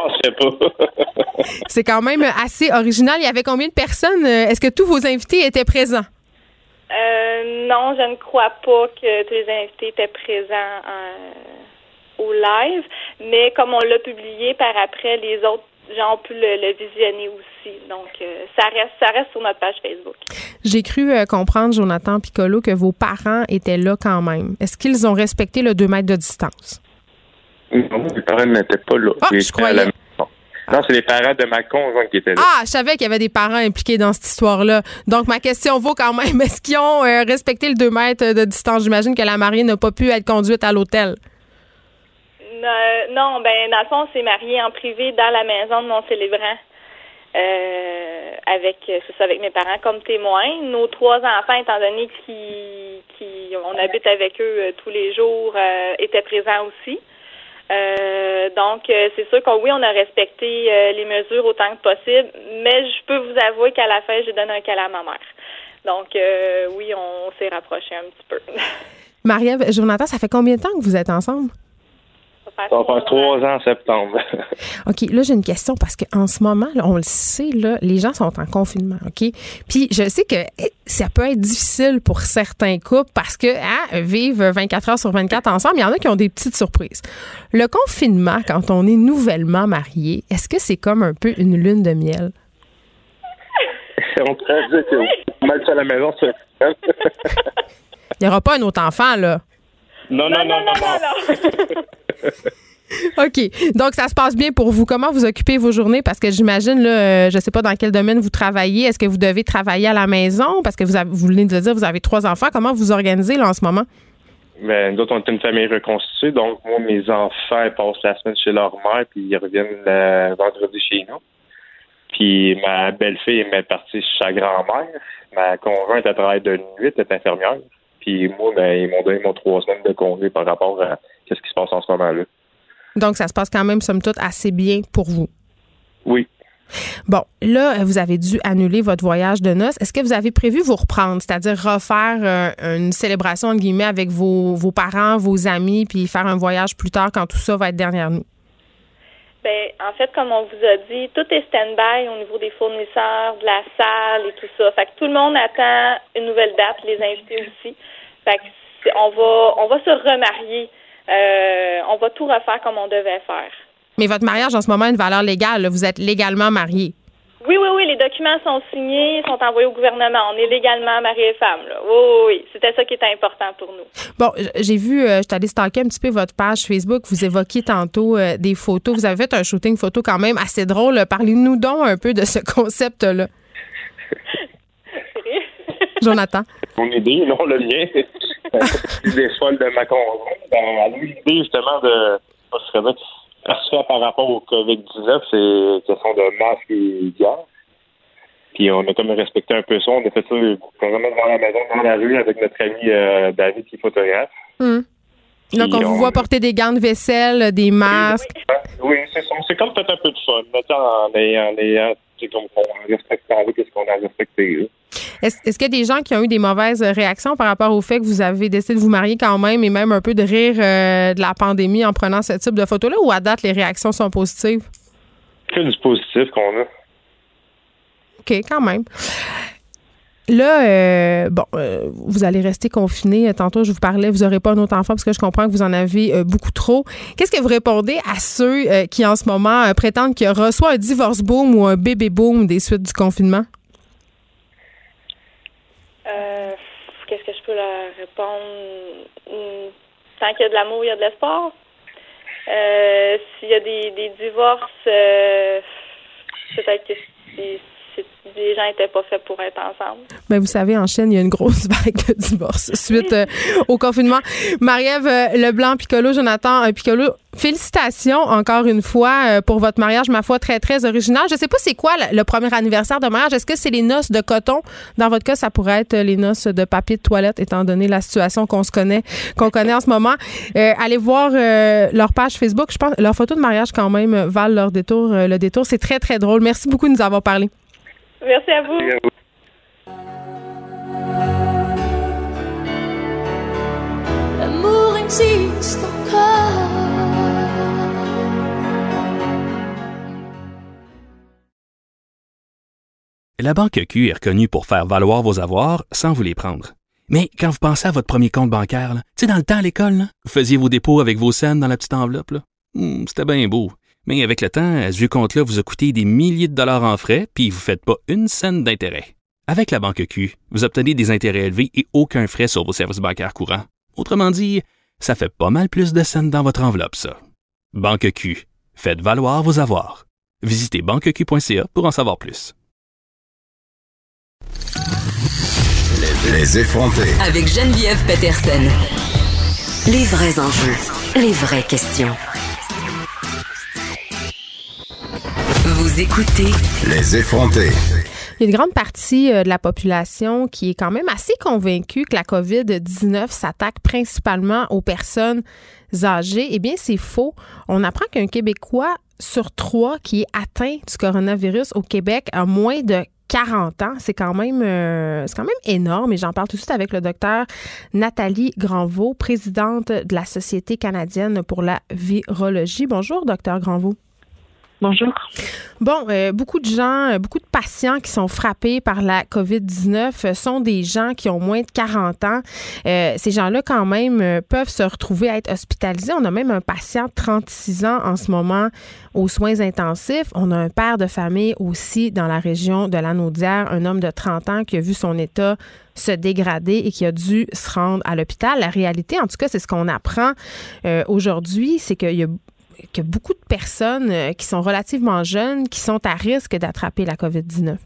Ah, je sais pas. C'est quand même assez original. Il y avait combien de personnes? Euh, Est-ce que tous vos invités étaient présents? Euh, non, je ne crois pas que tous les invités étaient présents euh, au live, mais comme on l'a publié par après, les autres gens ont pu le, le visionner aussi. Donc, euh, ça reste ça reste sur notre page Facebook. J'ai cru euh, comprendre, Jonathan Piccolo, que vos parents étaient là quand même. Est-ce qu'ils ont respecté le 2 mètres de distance? Non, mes parents n'étaient pas là. Ah, je étaient à la croyais. maison. Non, c'est les parents de ma conjointe qui étaient là. Ah, je savais qu'il y avait des parents impliqués dans cette histoire-là. Donc, ma question vaut quand même. Est-ce qu'ils ont euh, respecté le 2 mètres de distance? J'imagine que la mariée n'a pas pu être conduite à l'hôtel. Euh, non, ben dans le fond, on s'est marié en privé dans la maison de mon célébrant. Euh, avec c'est ça avec mes parents comme témoins. Nos trois enfants, étant donné qui qui on habite avec eux tous les jours, euh, étaient présents aussi. Euh, donc euh, c'est sûr qu'on oui, on a respecté euh, les mesures autant que possible, mais je peux vous avouer qu'à la fin, j'ai donné un câlin à ma mère. Donc oui, on s'est rapproché un petit peu. Marie-Ève, Jonathan, ça fait combien de temps que vous êtes ensemble? Ça va faire trois ans en septembre. OK, là, j'ai une question parce qu'en ce moment, là, on le sait, là, les gens sont en confinement, OK? Puis je sais que eh, ça peut être difficile pour certains couples parce que hein, vivre 24 heures sur 24 ensemble, il y en a qui ont des petites surprises. Le confinement, quand on est nouvellement marié, est-ce que c'est comme un peu une lune de miel? on pourrait dire que mal à la maison, c'est Il n'y aura pas un autre enfant, là. Non, non, non, non, non. non. OK. Donc, ça se passe bien pour vous. Comment vous occupez vos journées? Parce que j'imagine, là, euh, je ne sais pas dans quel domaine vous travaillez. Est-ce que vous devez travailler à la maison? Parce que vous, venez de dire, vous avez trois enfants. Comment vous organisez là, en ce moment? Ben, nous autres, on est une famille reconstituée. Donc, moi, mes enfants ils passent la semaine chez leur mère, puis ils reviennent le vendredi chez nous. Puis ma belle-fille est partie chez sa grand-mère. Ma conjointe, elle travaille de nuit, elle est infirmière. Puis moi, ben, ils m'ont donné mon trois semaines de congé par rapport à ce qui se passe en ce moment-là. Donc, ça se passe quand même, somme toute, assez bien pour vous. Oui. Bon, là, vous avez dû annuler votre voyage de noces. Est-ce que vous avez prévu vous reprendre, c'est-à-dire refaire euh, une célébration, entre guillemets, avec vos, vos parents, vos amis, puis faire un voyage plus tard quand tout ça va être derrière nous? Bien, en fait, comme on vous a dit, tout est stand-by au niveau des fournisseurs, de la salle et tout ça. Fait que tout le monde attend une nouvelle date, les invités aussi. Fait que on va, on va se remarier euh, on va tout refaire comme on devait faire. Mais votre mariage en ce moment a une valeur légale. Vous êtes légalement marié. Oui, oui, oui. Les documents sont signés, sont envoyés au gouvernement. On est légalement marié et femme. Là. Oui, oui, oui. C'était ça qui était important pour nous. Bon, j'ai vu, euh, je suis allée stalker un petit peu votre page Facebook. Vous évoquiez tantôt euh, des photos. Vous avez fait un shooting photo quand même assez drôle. Parlez-nous donc un peu de ce concept-là. Jonathan. Mon idée, non le mien. des folles de ma conjointe. Ben, l'idée justement de remettre. par rapport au COVID-19, c'est question de masque et gants. Puis on a comme respecté un peu ça. On a fait ça vraiment devant la maison, dans la rue, avec notre ami euh, David qui est photographe. Donc, on, vous voit porter des gants de vaisselle, des masques. Oui, c'est C'est comme peut-être un peu de fun, mais en ayant, en ayant comme on respecte ce qu'on a respecté. Est-ce qu'il y a des gens qui ont eu des mauvaises réactions par rapport au fait que vous avez décidé de vous marier quand même et même un peu de rire euh, de la pandémie en prenant ce type de photos-là ou à date, les réactions sont positives? Que du positif qu'on a. OK, quand même. Là, euh, bon, euh, vous allez rester confiné. Tantôt, je vous parlais, vous n'aurez pas un autre enfant parce que je comprends que vous en avez beaucoup trop. Qu'est-ce que vous répondez à ceux qui, en ce moment, prétendent qu'il y un divorce boom ou un bébé boom des suites du confinement? Euh, qu'est-ce que je peux leur répondre? Hmm, tant qu'il y a de l'amour, il y a de l'espoir. Euh, s'il y a des, des divorces, euh, peut-être que c'est les gens n'étaient pas faits pour être ensemble. Ben, vous savez, en Chine, il y a une grosse vague de divorces suite euh, au confinement. Marie-Ève euh, Leblanc, Piccolo, Jonathan euh, Piccolo, félicitations encore une fois pour votre mariage, ma foi, très, très original. Je ne sais pas c'est quoi le, premier anniversaire de mariage. Est-ce que c'est les noces de coton? Dans votre cas, ça pourrait être les noces de papier de toilette, étant donné la situation qu'on se connaît, qu'on connaît en ce moment. allez voir leur page Facebook. Je pense leurs photos de mariage, quand même, valent leur détour. le détour, c'est très, très drôle. Merci beaucoup de nous avoir parlé. Merci à vous. La Banque Q est reconnue pour faire valoir vos avoirs sans vous les prendre. Mais quand vous pensez à votre premier compte bancaire, tu sais, dans le temps à l'école, vous faisiez vos dépôts avec vos scènes dans la petite enveloppe. Hmm, c'était bien beau. Mais avec le temps, ce vieux compte-là vous a coûté des milliers de dollars en frais, puis vous ne faites pas une scène d'intérêt. Avec la banque Q, vous obtenez des intérêts élevés et aucun frais sur vos services bancaires courants. Autrement dit, ça fait pas mal plus de scènes dans votre enveloppe, ça. Banque Q, faites valoir vos avoirs. Visitez banqueq.ca pour en savoir plus. Les effrontés. Avec Geneviève Peterson. Les vrais enjeux, les vraies questions. Vous écoutez Les effrontés. Il y a une grande partie euh, de la population qui est quand même assez convaincue que la COVID-19 s'attaque principalement aux personnes âgées. Eh bien, c'est faux. On apprend qu'un Québécois sur trois qui est atteint du coronavirus au Québec a moins de 40 ans. C'est quand même euh, c'est quand même énorme et j'en parle tout de suite avec le docteur Nathalie Granvaux, présidente de la Société canadienne pour la virologie. Bonjour docteur Granvaux. Bonjour. Bon, euh, beaucoup de gens, euh, beaucoup de patients qui sont frappés par la COVID-19 euh, sont des gens qui ont moins de 40 ans. ces gens-là, quand même, peuvent se retrouver à être hospitalisés. On a même un patient de 36 ans en ce moment aux soins intensifs. On a un père de famille aussi dans la région de la Naudière, un homme de 30 ans qui a vu son état se dégrader et qui a dû se rendre à l'hôpital. La réalité, en tout cas, c'est ce qu'on apprend aujourd'hui, c'est qu'il y a que beaucoup de personnes euh, qui sont relativement jeunes qui sont à risque d'attraper la COVID-19?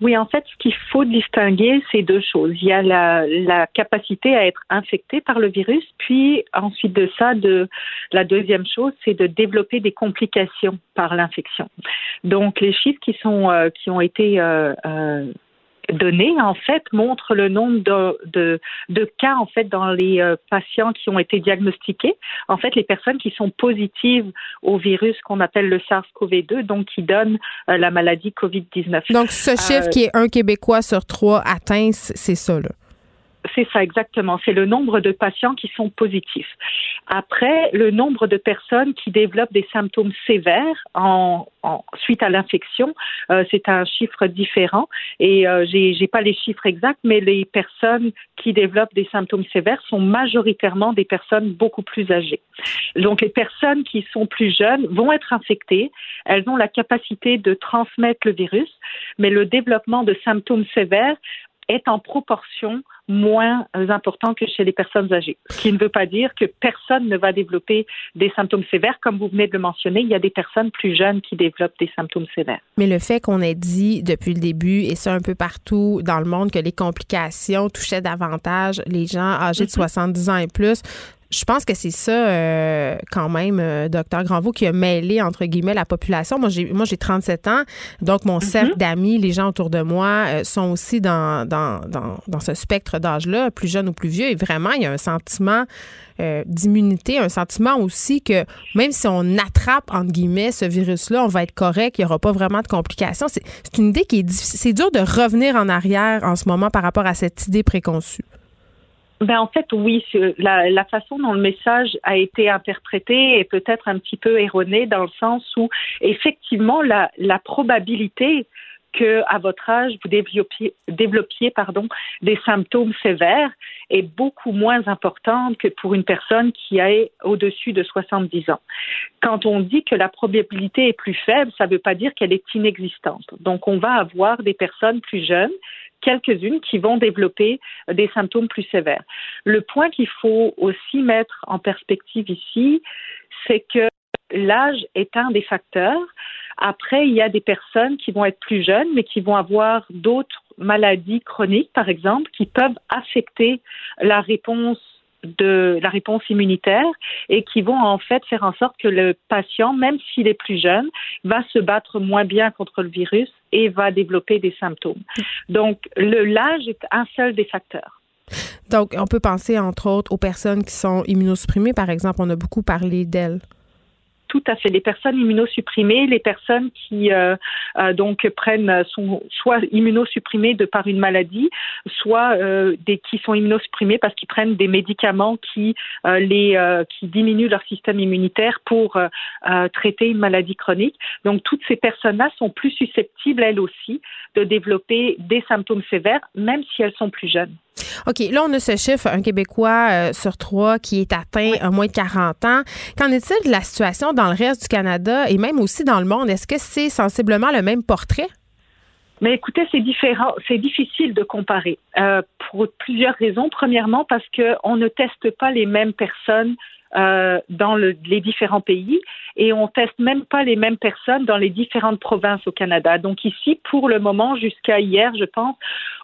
Oui, en fait, ce qu'il faut distinguer, c'est deux choses. Il y a la, capacité à être infecté par le virus, puis ensuite de ça, de, la deuxième chose, c'est de développer des complications par l'infection. Donc, les chiffres qui sont euh, qui ont été euh, données, en fait, montrent le nombre de, de, de cas, en fait, dans les euh, patients qui ont été diagnostiqués. En fait, les personnes qui sont positives au virus qu'on appelle le SARS-CoV-2, donc qui donne euh, la maladie COVID-19. Donc, ce chiffre qui est un Québécois sur trois atteint, c'est ça, là. C'est ça exactement. C'est le nombre de patients qui sont positifs. Après, le nombre de personnes qui développent des symptômes sévères en, suite à l'infection, euh, c'est un chiffre différent. Et euh, j'ai, j'ai pas les chiffres exacts, mais les personnes qui développent des symptômes sévères sont majoritairement des personnes beaucoup plus âgées. Donc, les personnes qui sont plus jeunes vont être infectées. Elles ont la capacité de transmettre le virus, mais le développement de symptômes sévères est en proportion moins important que chez les personnes âgées. Ce qui ne veut pas dire que personne ne va développer des symptômes sévères. Comme vous venez de le mentionner, il y a des personnes plus jeunes qui développent des symptômes sévères. Mais le fait qu'on ait dit depuis le début, et ça un peu partout dans le monde, que les complications touchaient davantage les gens âgés de 70 mm-hmm. ans et plus, je pense que c'est ça, euh, quand même, euh, docteur Granvaux, qui a mêlé, entre guillemets, la population. Moi, j'ai, moi, j'ai 37 ans, donc mon cercle mhm. d'amis, les gens autour de moi, euh, sont aussi dans, dans, dans, dans, ce spectre d'âge-là, plus jeunes ou plus vieux. Et vraiment, il y a un sentiment d'immunité, un sentiment aussi que même si on attrape, entre guillemets, ce virus-là, on va être correct, il n'y aura pas vraiment de complications. C'est une idée qui est difficile. C'est dur de revenir en arrière en ce moment par rapport à cette idée préconçue. Ben en fait, oui, la, la, façon dont le message a été interprété est peut-être un petit peu erronée dans le sens où, effectivement, la, la probabilité que à votre âge vous développiez, pardon, des symptômes sévères est beaucoup moins importante que pour une personne qui est au-dessus de 70 ans. Quand on dit que la probabilité est plus faible, ça ne veut pas dire qu'elle est inexistante. Donc on va avoir des personnes plus jeunes quelques-unes qui vont développer des symptômes plus sévères. Le point qu'il faut aussi mettre en perspective ici, c'est que l'âge est un des facteurs. Après, il y a des personnes qui vont être plus jeunes, mais qui vont avoir d'autres maladies chroniques, par exemple, qui peuvent affecter la réponse de la réponse immunitaire et qui vont en fait faire en sorte que le patient, même s'il est plus jeune, va se battre moins bien contre le virus et va développer des symptômes. Donc, l'âge est un seul des facteurs. Donc, on peut penser entre autres aux personnes qui sont immunosupprimées, par exemple, on a beaucoup parlé d'elles tout à fait. Les personnes immunosupprimées, les personnes qui euh, euh, donc prennent sont soit immunosupprimées de par une maladie, soit euh, des qui sont immunosupprimées parce qu'ils prennent des médicaments qui les qui diminuent leur système immunitaire pour traiter une maladie chronique. Donc toutes ces personnes-là sont plus susceptibles elles aussi de développer des symptômes sévères, même si elles sont plus jeunes. OK, là, on a ce chiffre, un Québécois euh, sur trois qui est atteint à moins de 40 ans. Qu'en est-il de la situation dans le reste du Canada et même aussi dans le monde? Est-ce que c'est sensiblement le même portrait? Mais écoutez, c'est différent, c'est difficile de comparer euh, pour plusieurs raisons. Premièrement, parce qu'on ne teste pas les mêmes personnes euh, dans le, les différents pays et on teste même pas les mêmes personnes dans les différentes provinces au Canada. Donc ici, pour le moment, jusqu'à hier, je pense,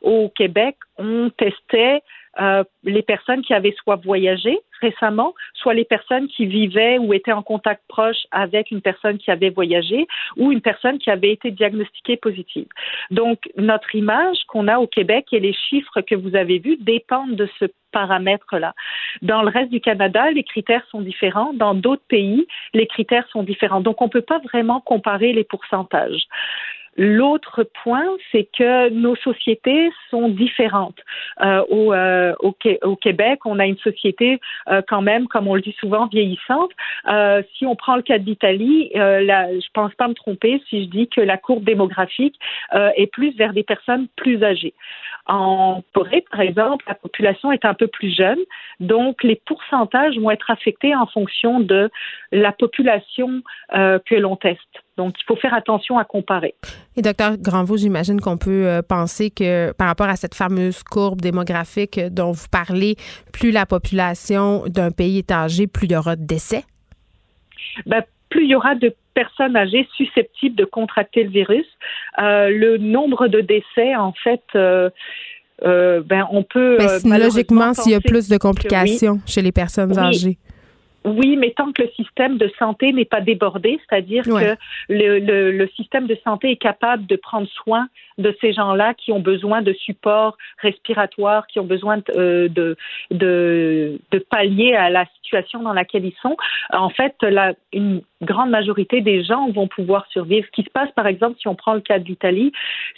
au Québec, on testait euh, les personnes qui avaient soit voyagé récemment, soit les personnes qui vivaient ou étaient en contact proche avec une personne qui avait voyagé ou une personne qui avait été diagnostiquée positive. Donc, notre image qu'on a au Québec et les chiffres que vous avez vus dépendent de ce paramètre-là. Dans le reste du Canada, les critères sont différents. Dans d'autres pays, les critères sont différents. Donc, on ne peut pas vraiment comparer les pourcentages. L'autre point, c'est que nos sociétés sont différentes. Euh, au, euh, au, Québec, on a une société euh, quand même, comme on le dit souvent, vieillissante. Euh, si on prend le cas d'Italie, euh, je pense pas me tromper si je dis que la courbe démographique est plus vers des personnes plus âgées. En Corée, par exemple, la population est un peu plus jeune, donc les pourcentages vont être affectés en fonction de la population que l'on teste. Donc, il faut faire attention à comparer. Et docteur Granvaux, j'imagine qu'on peut euh, penser que par rapport à cette fameuse courbe démographique dont vous parlez, plus la population d'un pays est âgée, plus il y aura de décès? ben, plus il y aura de personnes âgées susceptibles de contracter le virus. Euh, le nombre de décès, en fait, euh, euh, ben, on peut. Mais logiquement, s'il y a plus de complications chez les personnes âgées. Oui, mais tant que le système de santé n'est pas débordé, c'est-à-dire que le, le, le, système de santé est capable de prendre soin de ces gens-là qui ont besoin de support respiratoire, qui ont besoin de, euh, de, de, de, pallier à la situation dans laquelle ils sont. En fait, la, une grande majorité des gens vont pouvoir survivre. Ce qui se passe, par exemple, si on prend le cas de l'Italie,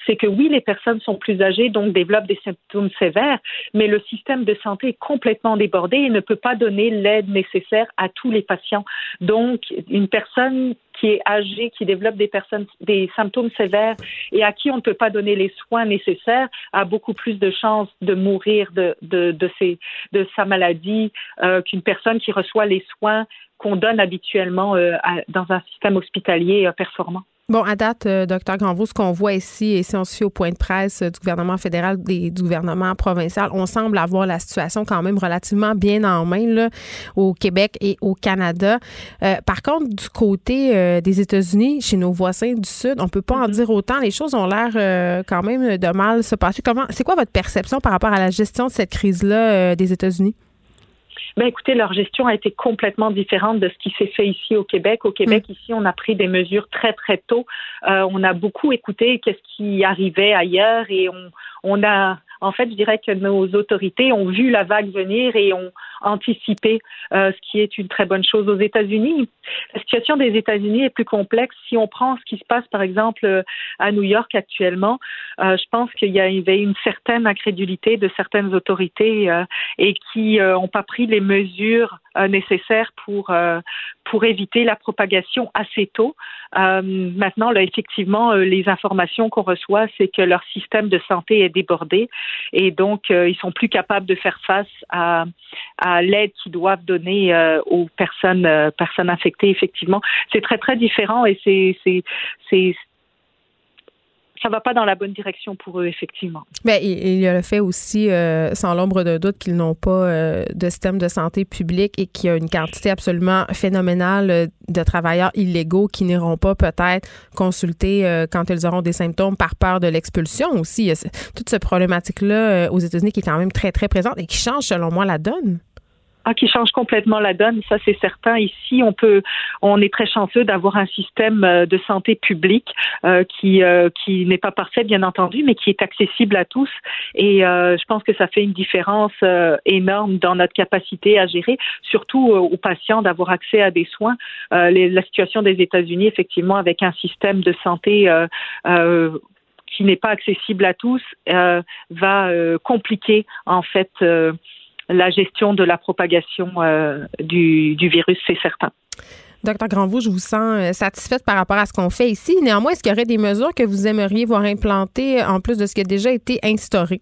c'est que oui, les personnes sont plus âgées, donc développent des symptômes sévères, mais le système de santé est complètement débordé et ne peut pas donner l'aide nécessaire à tous les patients. Donc, une personne qui est âgée, qui développe des personnes, des symptômes sévères et à qui on ne peut pas donner les soins nécessaires, a beaucoup plus de chances de mourir de, de, de, ses, de sa maladie euh, qu'une personne qui reçoit les soins qu'on donne habituellement euh, dans un système hospitalier euh, performant. Bon, à date, euh, docteur Granvaux, ce qu'on voit ici, et si on se fie au point de presse du gouvernement fédéral et du gouvernement provincial, on semble avoir la situation quand même relativement bien en main là, au Québec et au Canada. par contre, du côté des États-Unis, chez nos voisins du Sud, on peut pas en mm-hmm. dire autant. Les choses ont l'air quand même de mal se passer. Comment, c'est quoi votre perception par rapport à la gestion de cette crise-là des États-Unis? Ben écoutez, leur gestion a été complètement différente de ce qui s'est fait ici au Québec. Au Québec, mm. ici, on a pris des mesures très très tôt. Euh, on a beaucoup écouté qu'est-ce qui arrivait ailleurs et on, on a en fait, je dirais que nos autorités ont vu la vague venir et ont anticipé, euh, ce qui est une très bonne chose aux États-Unis. La situation des États-Unis est plus complexe. Si on prend ce qui se passe, par exemple, à New York actuellement, euh, je pense qu'il y avait une certaine incrédulité de certaines autorités euh, et qui n'ont pas pris les mesures nécessaires pour pour éviter la propagation assez tôt. maintenant, là, effectivement, les informations qu'on reçoit, c'est que leur système de santé est débordé et donc euh, ils sont plus capables de faire face à, à l'aide qu'ils doivent donner euh, aux personnes euh, personnes infectées. Effectivement, c'est très très différent et c'est c'est ça va pas dans la bonne direction pour eux, effectivement. Bien, il, y a le fait aussi, euh, sans l'ombre de doute, qu'ils n'ont pas euh, de système de santé public et qu'il y a une quantité absolument phénoménale euh, de travailleurs illégaux qui n'iront pas peut-être consulter quand ils auront des symptômes par peur de l'expulsion aussi. Il y a toute cette problématique-là aux États-Unis qui est quand même très, très présente et qui change, selon moi, la donne. Ah, qui change complètement la donne, ça c'est certain. Ici, on peut, on est très chanceux d'avoir un système euh, de santé publique euh, qui euh, qui n'est pas parfait, bien entendu, mais qui est accessible à tous. Et je pense que ça fait une différence énorme dans notre capacité à gérer, surtout aux patients d'avoir accès à des soins. la situation des États-Unis, effectivement, avec un système de santé qui n'est pas accessible à tous, va compliquer en fait la gestion de la propagation euh, du, virus, c'est certain. Docteur Granvaux, je vous sens euh, satisfaite par rapport à ce qu'on fait ici. Néanmoins, est-ce qu'il y aurait des mesures que vous aimeriez voir implantées en plus de ce qui a déjà été instauré?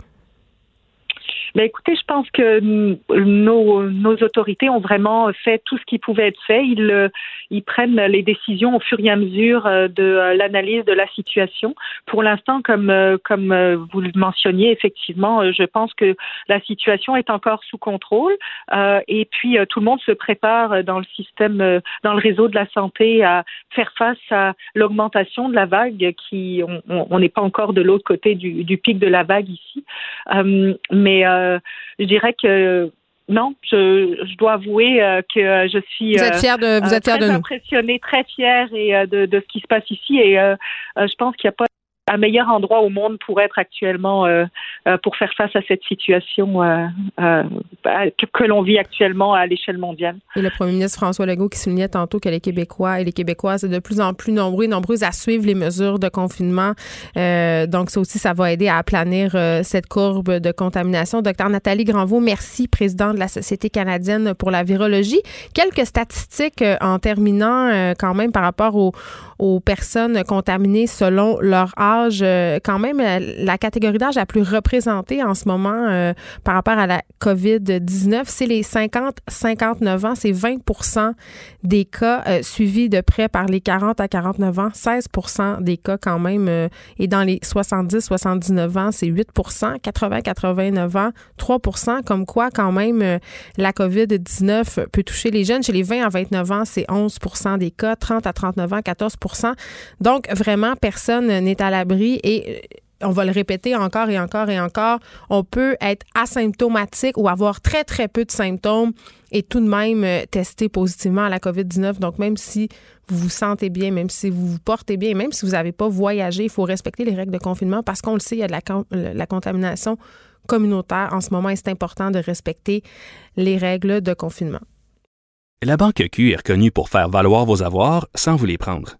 Ben écoutez, je pense que nos, nos, autorités ont vraiment fait tout ce qui pouvait être fait. Ils, euh, ils prennent les décisions au fur et à mesure euh, de euh, l'analyse de la situation. Pour l'instant, comme comme vous le mentionniez, effectivement, je pense que la situation est encore sous contrôle. et puis tout le monde se prépare dans le système, dans le réseau de la santé à faire face à l'augmentation de la vague. Qui on n'est pas encore de l'autre côté du, pic de la vague ici, mais je dirais que non, je, dois avouer euh, que je suis vous êtes fière de, vous êtes très de impressionnée, très fière et de, de, ce qui se passe ici. Et je pense qu'il n'y a pas un meilleur endroit au monde pour être actuellement euh, euh, pour faire face à cette situation euh, que, l'on vit actuellement à l'échelle mondiale. Et le premier ministre François Legault qui soulignait tantôt que les Québécois et les Québécoises sont de plus en plus nombreux et nombreuses à suivre les mesures de confinement. donc ça aussi, ça va aider à aplanir cette courbe de contamination. Docteur Nathalie Granvaux, merci, présidente de la Société canadienne pour la virologie. Quelques statistiques en terminant quand même par rapport au, aux personnes contaminées selon leur âge. Euh, quand même, la catégorie d'âge la plus représentée en ce moment euh, par rapport à la COVID-19, c'est les 50-59 ans. C'est 20% des cas euh, suivis de près par les 40 à 49 ans. 16% des cas quand même. et dans les 70-79 ans, c'est 8% 80-89 ans, 3% comme quoi quand même la COVID-19 peut toucher les jeunes. Chez les 20 à 29 ans, c'est 11% des cas, 30 à 39 ans, 14 Donc, vraiment, personne n'est à l'abri et euh, on va le répéter encore et encore et encore, on peut être asymptomatique ou avoir très, très peu de symptômes et tout de même euh, tester positivement à la COVID-19. Donc, même si vous vous sentez bien, même si vous vous portez bien, même si vous n'avez pas voyagé, il faut respecter les règles de confinement parce qu'on le sait, il y a de la, contamination communautaire en ce moment et c'est important de respecter les règles de confinement. La Banque Q est reconnue pour faire valoir vos avoirs sans vous les prendre.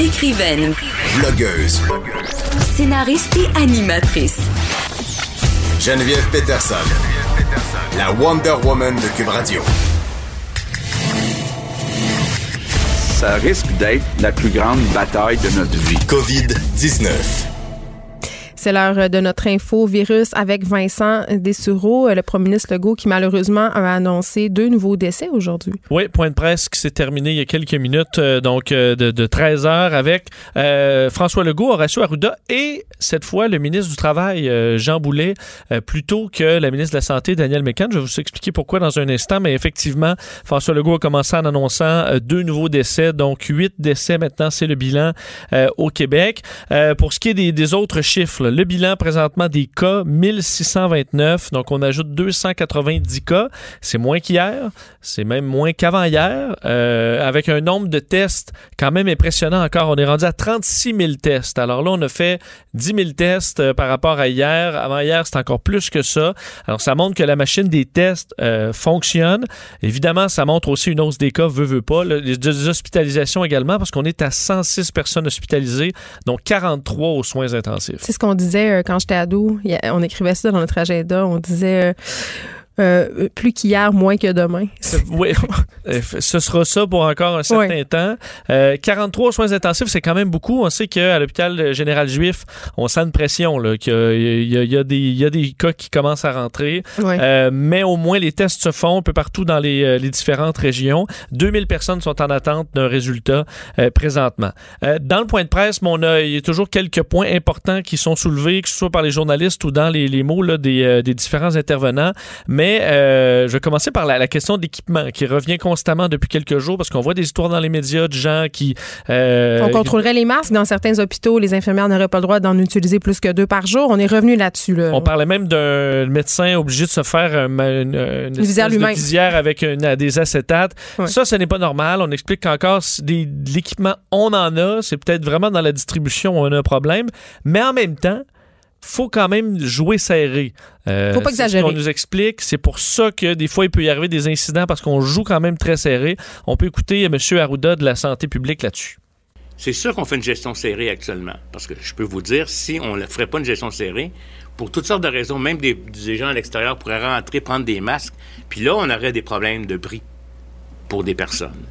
Écrivaine. Blogueuse. Scénariste et animatrice. Geneviève Peterson. La Wonder Woman de Cube Radio. Ça risque d'être la plus grande bataille de notre vie. COVID-19. C'est l'heure de notre info virus avec Vincent Dessureau, le premier ministre Legault qui malheureusement a annoncé deux nouveaux décès aujourd'hui. Oui, point de presse qui s'est terminé il y a quelques minutes, euh, donc euh, de, 13 heures avec euh, François Legault, Horacio Arruda et cette fois le ministre du Travail, Jean Boulet, plutôt que la ministre de la Santé, Danielle Mécan. Je vais vous expliquer pourquoi dans un instant, mais effectivement, François Legault a commencé en annonçant deux nouveaux décès, donc huit décès maintenant, c'est le bilan au Québec. pour ce qui est des, des autres chiffres, le bilan présentement des cas, 1629. Donc, on ajoute 290 cas. C'est moins qu'hier. C'est même moins qu'avant hier. Euh, avec un nombre de tests quand même impressionnant encore. On est rendu à 36 000 tests. Alors là, on a fait 10 000 tests euh, par rapport à hier. Avant hier, c'est encore plus que ça. Alors, ça montre que la machine des tests euh, fonctionne. Évidemment, ça montre aussi une hausse des cas, veut, veut pas. Les hospitalisations également, parce qu'on est à 106 personnes hospitalisées, dont 43 aux soins intensifs. C'est ce qu'on disait euh, quand j'étais ado. On écrivait ça dans notre agenda. On disait. Euh, euh, plus qu'hier, moins que demain. Oui, ce sera ça pour encore un certain temps. 43 soins intensifs, c'est quand même beaucoup. On sait qu'à l'hôpital général juif, on sent une pression, qu'il y, a, y, y, a, des cas qui commencent à rentrer. mais au moins, les tests se font un peu partout dans les, les différentes régions. 2000 personnes sont en attente d'un résultat présentement. dans le point de presse, mon, il y a toujours quelques points importants qui sont soulevés, que ce soit par les journalistes ou dans les, les mots là, des, des différents intervenants. Mais mais euh, je vais commencer par la, question d'équipement qui revient constamment depuis quelques jours parce qu'on voit des histoires dans les médias de gens qui... Euh, on contrôlerait les masques. Dans certains hôpitaux, les infirmières n'auraient pas le droit d'en utiliser plus que deux par jour. On est revenu là-dessus. On parlait même d'un médecin obligé de se faire une, une, visière, avec des acétates. Ça, ce n'est pas normal. On explique qu'encore l'équipement, on en a. C'est peut-être vraiment dans la distribution on a un problème. Mais en même temps, faut quand même jouer serré. Euh, faut pas exagérer. Ce qu'on nous explique, c'est pour ça que des fois il peut y arriver des incidents parce qu'on joue quand même très serré. On peut écouter M. Arruda de la santé publique là-dessus. C'est sûr qu'on fait une gestion serrée actuellement. Parce que je peux vous dire, si on ne ferait pas une gestion serrée, pour toutes sortes de raisons, même des, gens à l'extérieur pourraient rentrer, prendre des masques, puis là, on aurait des problèmes de bris pour des personnes.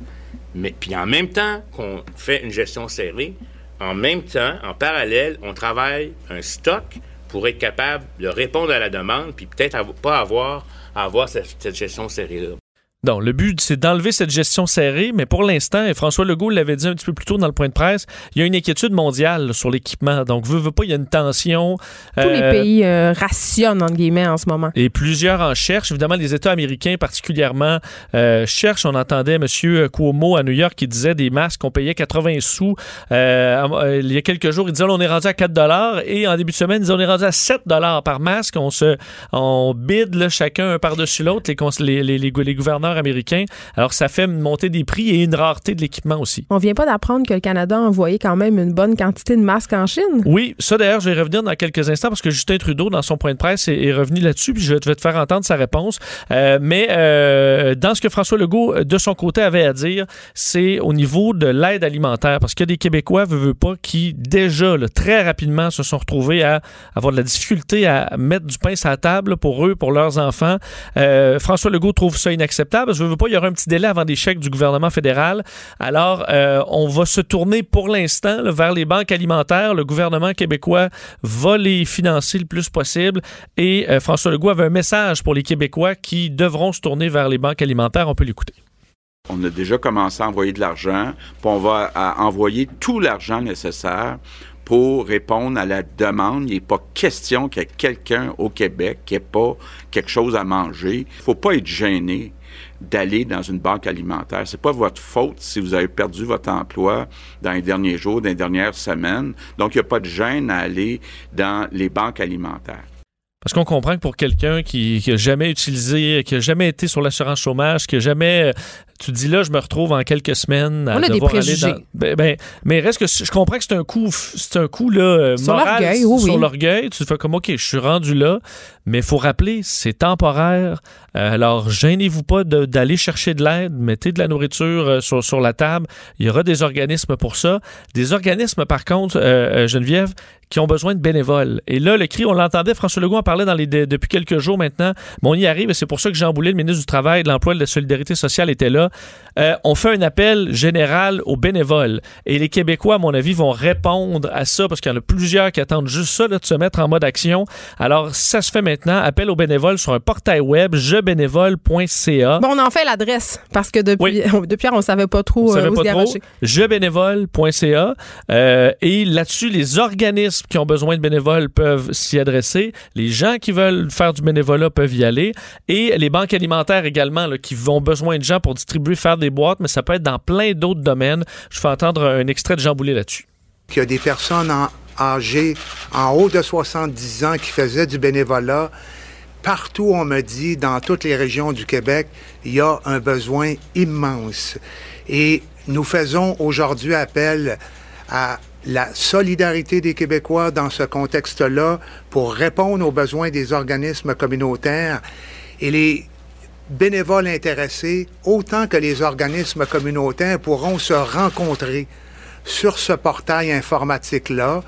Mais puis en même temps qu'on fait une gestion serrée, en même temps, en parallèle, on travaille un stock pour être capable de répondre à la demande, puis peut-être pas avoir avoir cette, cette gestion serrée-là. Non, le but, c'est d'enlever cette gestion serrée, mais pour l'instant, et François Legault l'avait dit un petit peu plus tôt dans le point de presse, il y a une inquiétude mondiale sur l'équipement. Donc, veut, veut pas, il y a une tension. Tous les euh, pays euh, rationnent, entre guillemets, en ce moment. Et plusieurs en cherchent. Évidemment, les États américains particulièrement euh, cherchent. On entendait M. Cuomo à New York qui disait des masques qu'on payait 80 sous. il y a quelques jours, il disait on est rendu à 4 dollars et en début de semaine, il disait on est rendu à 7 dollars par masque. On se on bide chacun un par-dessus l'autre, les, les, les, les gouverneurs américains. Alors, ça fait monter des prix et une rareté de l'équipement aussi. On vient pas d'apprendre que le Canada a envoyé quand même une bonne quantité de masques en Chine. Oui, ça d'ailleurs, je vais revenir dans quelques instants parce que Justin Trudeau, dans son point de presse, est, est revenu là-dessus, puis je vais te faire entendre sa réponse. Euh, mais euh, dans ce que François Legault, de son côté, avait à dire, c'est au niveau de l'aide alimentaire, parce qu'il y a des Québécois, veut, veut pas, qui déjà, là, très rapidement, se sont retrouvés à avoir de la difficulté à mettre du pain sur la table pour eux, pour leurs enfants. Euh, François Legault trouve ça inacceptable. Je veux pas, il y aura un petit délai avant des chèques du gouvernement fédéral. Alors, euh, on va se tourner pour l'instant vers les banques alimentaires. Le gouvernement québécois va les financer le plus possible. Et euh, François Legault avait un message pour les Québécois qui devront se tourner vers les banques alimentaires. On peut l'écouter. On a déjà commencé à envoyer de l'argent, on va envoyer tout l'argent nécessaire pour répondre à la demande. Il n'est pas question qu'il y ait quelqu'un au Québec qui n'ait pas quelque chose à manger. Il ne faut pas être gêné d'aller dans une banque alimentaire. C'est pas votre faute si vous avez perdu votre emploi dans les derniers jours, dans les dernières semaines. Donc, il n'y a pas de gêne à aller dans les banques alimentaires. Parce qu'on comprend que pour quelqu'un qui, qui a jamais utilisé, qui a jamais été sur l'assurance chômage, qui a jamais tu dis là, je me retrouve en quelques semaines à On a des aller préjugés. dans. Ben, ben, mais reste que je comprends que c'est un coup, c'est un coup là, euh, Sur moral, l'orgueil, oui, sur oui. l'orgueil. Tu te fais comme ok, je suis rendu là, mais il faut rappeler, c'est temporaire. Euh, alors gênez-vous pas d'aller chercher de l'aide, mettez de la nourriture euh, sur, sur la table. Il y aura des organismes pour ça. Des organismes par contre, euh, Geneviève, qui ont besoin de bénévoles. Et là, le cri, on l'entendait, François Legault en parlait depuis quelques jours maintenant, mais on y arrive et c'est pour ça que Jean Boulet, le ministre du Travail, de l'Emploi et de la Solidarité sociale, était là. On fait un appel général aux bénévoles. Et les Québécois, à mon avis, vont répondre à ça parce qu'il y en a plusieurs qui attendent juste ça, là, de se mettre en mode action. Alors, ça se fait maintenant. Appel aux bénévoles sur un portail web, jebénévole.ca. Bon, on en fait l'adresse parce que depuis, depuis hier, on savait pas trop Vous euh, où pas se trop, jebénévole.ca. Euh, et là-dessus, les organismes qui ont besoin de bénévoles peuvent s'y adresser. Les gens qui veulent faire du bénévolat peuvent y aller. Et les banques alimentaires également, là, qui ont besoin de gens pour distribuer, faire des boîtes, mais ça peut être dans plein d'autres domaines. Je fais entendre un extrait de Jean Boulet là-dessus. qu'il y a des personnes en- âgées en haut de 70 ans qui faisaient du bénévolat. Partout, on me dit, dans toutes les régions du Québec, il y a un besoin immense. Et nous faisons aujourd'hui appel à la solidarité des Québécois dans ce contexte-là pour répondre aux besoins des organismes communautaires. Et les bénévoles intéressés, autant que les organismes communautaires, pourront se rencontrer sur ce portail informatique-là.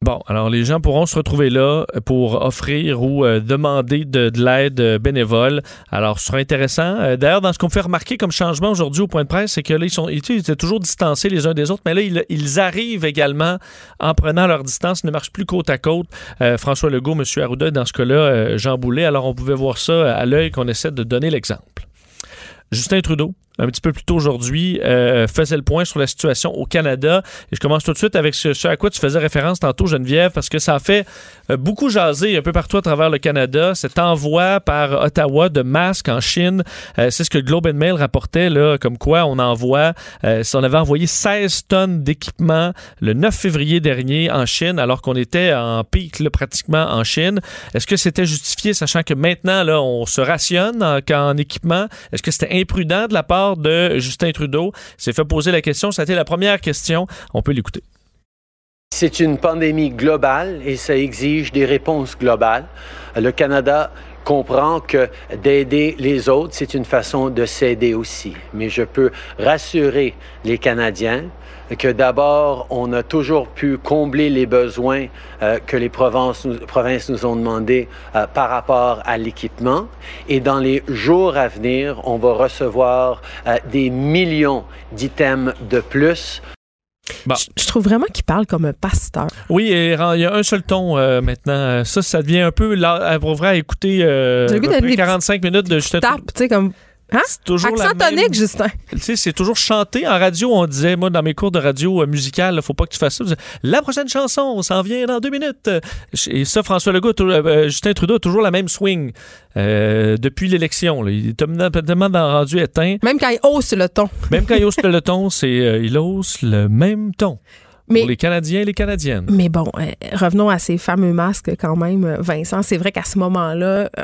Bon, alors les gens pourront se retrouver là pour offrir ou euh, demander de, de l'aide euh, bénévole. Alors, ce sera intéressant. Euh, D'ailleurs, dans ce qu'on fait remarquer comme changement aujourd'hui au point de presse, c'est que là, ils sont étaient toujours distancés les uns des autres, mais là, ils, arrivent également en prenant leur distance. Ne marchent plus côte à côte. François Legault, M. Arruda, dans ce cas-là, Jean Boulet. Alors, on pouvait voir ça à l'œil qu'on essaie de donner l'exemple. Justin Trudeau, un petit peu plus tôt aujourd'hui, euh, faisait le point sur la situation au Canada. Et je commence tout de suite avec ce, à quoi tu faisais référence tantôt, Geneviève, parce que ça a fait euh, beaucoup jaser un peu partout à travers le Canada. Cet envoi par Ottawa de masques en Chine, euh, c'est ce que Globe and Mail rapportait, là, comme quoi on envoie, on avait envoyé 16 tonnes d'équipements le 9 février dernier en Chine, alors qu'on était en pic pratiquement en Chine. Est-ce que c'était justifié, sachant que maintenant, là, on se rationne en, en équipement? Est-ce que c'était imprudent de la part de Justin Trudeau? s'est fait poser la question. Ça a été la première question. On peut l'écouter. C'est une pandémie globale et ça exige des réponses globales. Le Canada comprend que d'aider les autres, c'est une façon de s'aider aussi. Mais je peux rassurer les Canadiens que d'abord, on a toujours pu combler les besoins euh, que les provinces nous, provinces nous ont demandé euh, par rapport à l'équipement. Et dans les jours à venir, on va recevoir euh, des millions d'items de plus Je trouve vraiment qu'il parle comme un pasteur. Oui, et il y a un seul ton euh, maintenant. Ça, ça devient un peu là, pour vrai à écouter euh, J'ai le goût à peu d'aller près des 45 minutes de Trudeau. Tape, tu sais, comme. Hein? toujours la Accent tonique, même- Justin. Tu sais, c'est toujours chanté en radio. On disait, moi, dans mes cours de radio euh, musicale, là, faut pas que tu fasses ça. La prochaine chanson, on s'en vient dans deux minutes. Et ça, François Legault, toujours- euh, Justin Trudeau a toujours la même swing euh, depuis l'élection. Il est tellement dans rendu éteint. Même quand il hausse le ton. Même quand il hausse le ton, c'est euh, il hausse le même ton. Mais- Pour les Canadiens et les Canadiennes. Mais bon, euh, revenons à ces fameux masques quand même, euh, Vincent. C'est vrai qu'à ce moment-là, euh,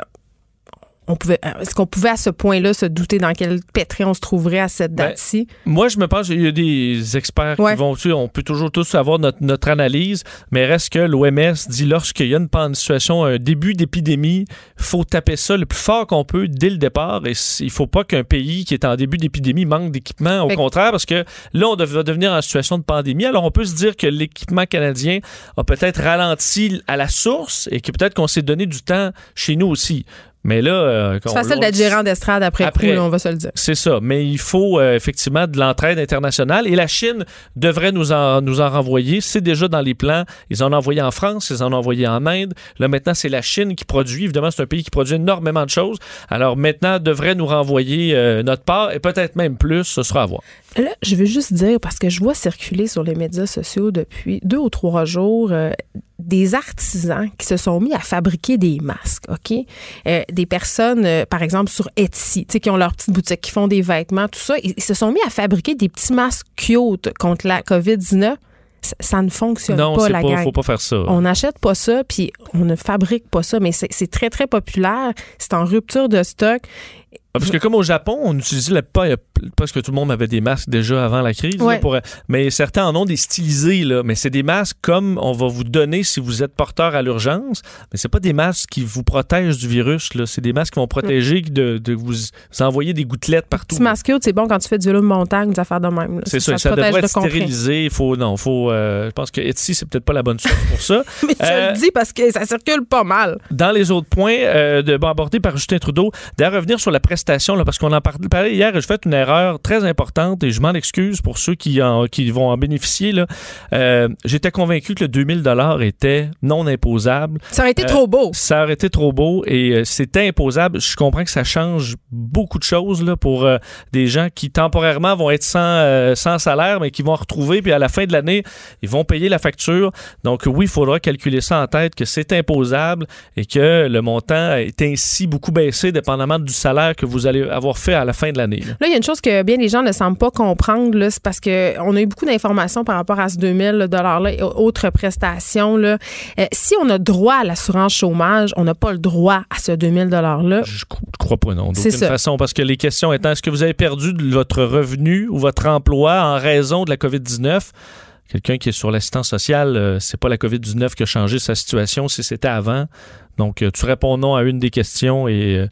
on pouvait, euh, est-ce qu'on pouvait à ce point-là se douter dans quel pétri on se trouverait à cette Ben, date-ci? Moi, je me pense qu'il y a des experts Ouais. qui vont sais, On peut toujours tous avoir notre, notre analyse, mais reste que l'OMS dit lorsqu'il y a une, une situation, un début d'épidémie, faut taper ça le plus fort qu'on peut dès le départ. Et il faut pas qu'un pays qui est en début d'épidémie manque d'équipement. Au Fait contraire, parce que là, on va devenir en situation de pandémie. Alors, on peut se dire que l'équipement canadien a peut-être ralenti à la source et que peut-être qu'on s'est donné du temps chez nous aussi. Mais là, euh, C'est facile d'être gérant d'estrade après, Après. coup, là, on va se le dire. c'est ça, mais il faut euh, effectivement de l'entraide internationale et la Chine devrait nous en, nous en renvoyer. C'est déjà dans les plans. Ils en ont envoyé en France, ils en ont envoyé en Inde. Là maintenant, c'est la Chine qui produit. Évidemment, c'est un pays qui produit énormément de choses. Alors maintenant, devrait nous renvoyer euh, notre part et peut-être même plus. Ce sera à voir. Là, je veux juste dire, parce que je vois circuler sur les médias sociaux depuis deux ou trois jours euh, des artisans qui se sont mis à fabriquer des masques, OK? Euh, des personnes, euh, par exemple, sur Etsy, tu sais, qui ont leur petite boutique, qui font des vêtements, tout ça. Ils, ils se sont mis à fabriquer des petits masques cute contre la COVID-19. Ça, ça ne fonctionne non, pas, c'est la pas, gang. faut pas faire ça. On n'achète pas ça, puis on ne fabrique pas ça, mais c'est très, très populaire. C'est en rupture de stock. Ah, Parce que comme au Japon, on utilisait la, pas, parce que tout le monde avait des masques déjà avant la crise, là, Ouais. pour- mais certains en ont des stylisés, là, mais c'est des masques comme on va vous donner si vous êtes porteur à l'urgence, mais c'est pas des masques qui vous protègent du virus, là. c'est des masques qui vont protéger de, de vous, vous envoyer des gouttelettes partout. Petit c'est bon quand tu fais du vélo de montagne, des affaires de même. C'est ça, ça, protège devrait de être stérilisé. Il faut, non, faut, euh, je pense que Etsy, c'est peut-être pas la bonne source pour ça. Mais je Euh, le dis parce que ça circule pas mal. Dans les autres points euh, de, bon, abordés par Justin Trudeau, d'ailleurs revenir sur la prestation, là, parce qu'on en par- parlait hier, j'ai fait une erreur très importante et je m'en excuse pour ceux qui, en- qui vont en bénéficier. là. Euh, J'étais convaincu que le 2000 était non imposable. Ça aurait été Euh, trop beau. Ça aurait été trop beau et euh, c'était imposable. Je comprends que ça change beaucoup de choses là, pour des gens qui temporairement vont être sans, sans salaire, mais qui vont retrouver, puis à la fin de l'année, ils vont payer la facture. Donc oui, il faudra calculer ça en tête, que c'est imposable et que le montant est ainsi beaucoup baissé dépendamment du salaire que vous allez avoir fait à la fin de l'année. là. Là, il y a une chose que bien les gens ne semblent pas comprendre, là, c'est parce que on a eu beaucoup d'informations par rapport à ce 2000 $-là et autres prestations. Là. Euh, si on a droit à l'assurance chômage, on n'a pas le droit à ce 2000 $-là. Je crois pas, non. D'aucune façon, parce que les questions étant, est-ce que vous avez perdu de votre revenu ou votre emploi en raison de la COVID-19? Quelqu'un qui est sur l'assistance sociale, euh, c'est pas la COVID-19 qui a changé sa situation, si c'était avant. Donc, euh, tu réponds non à une des questions et euh,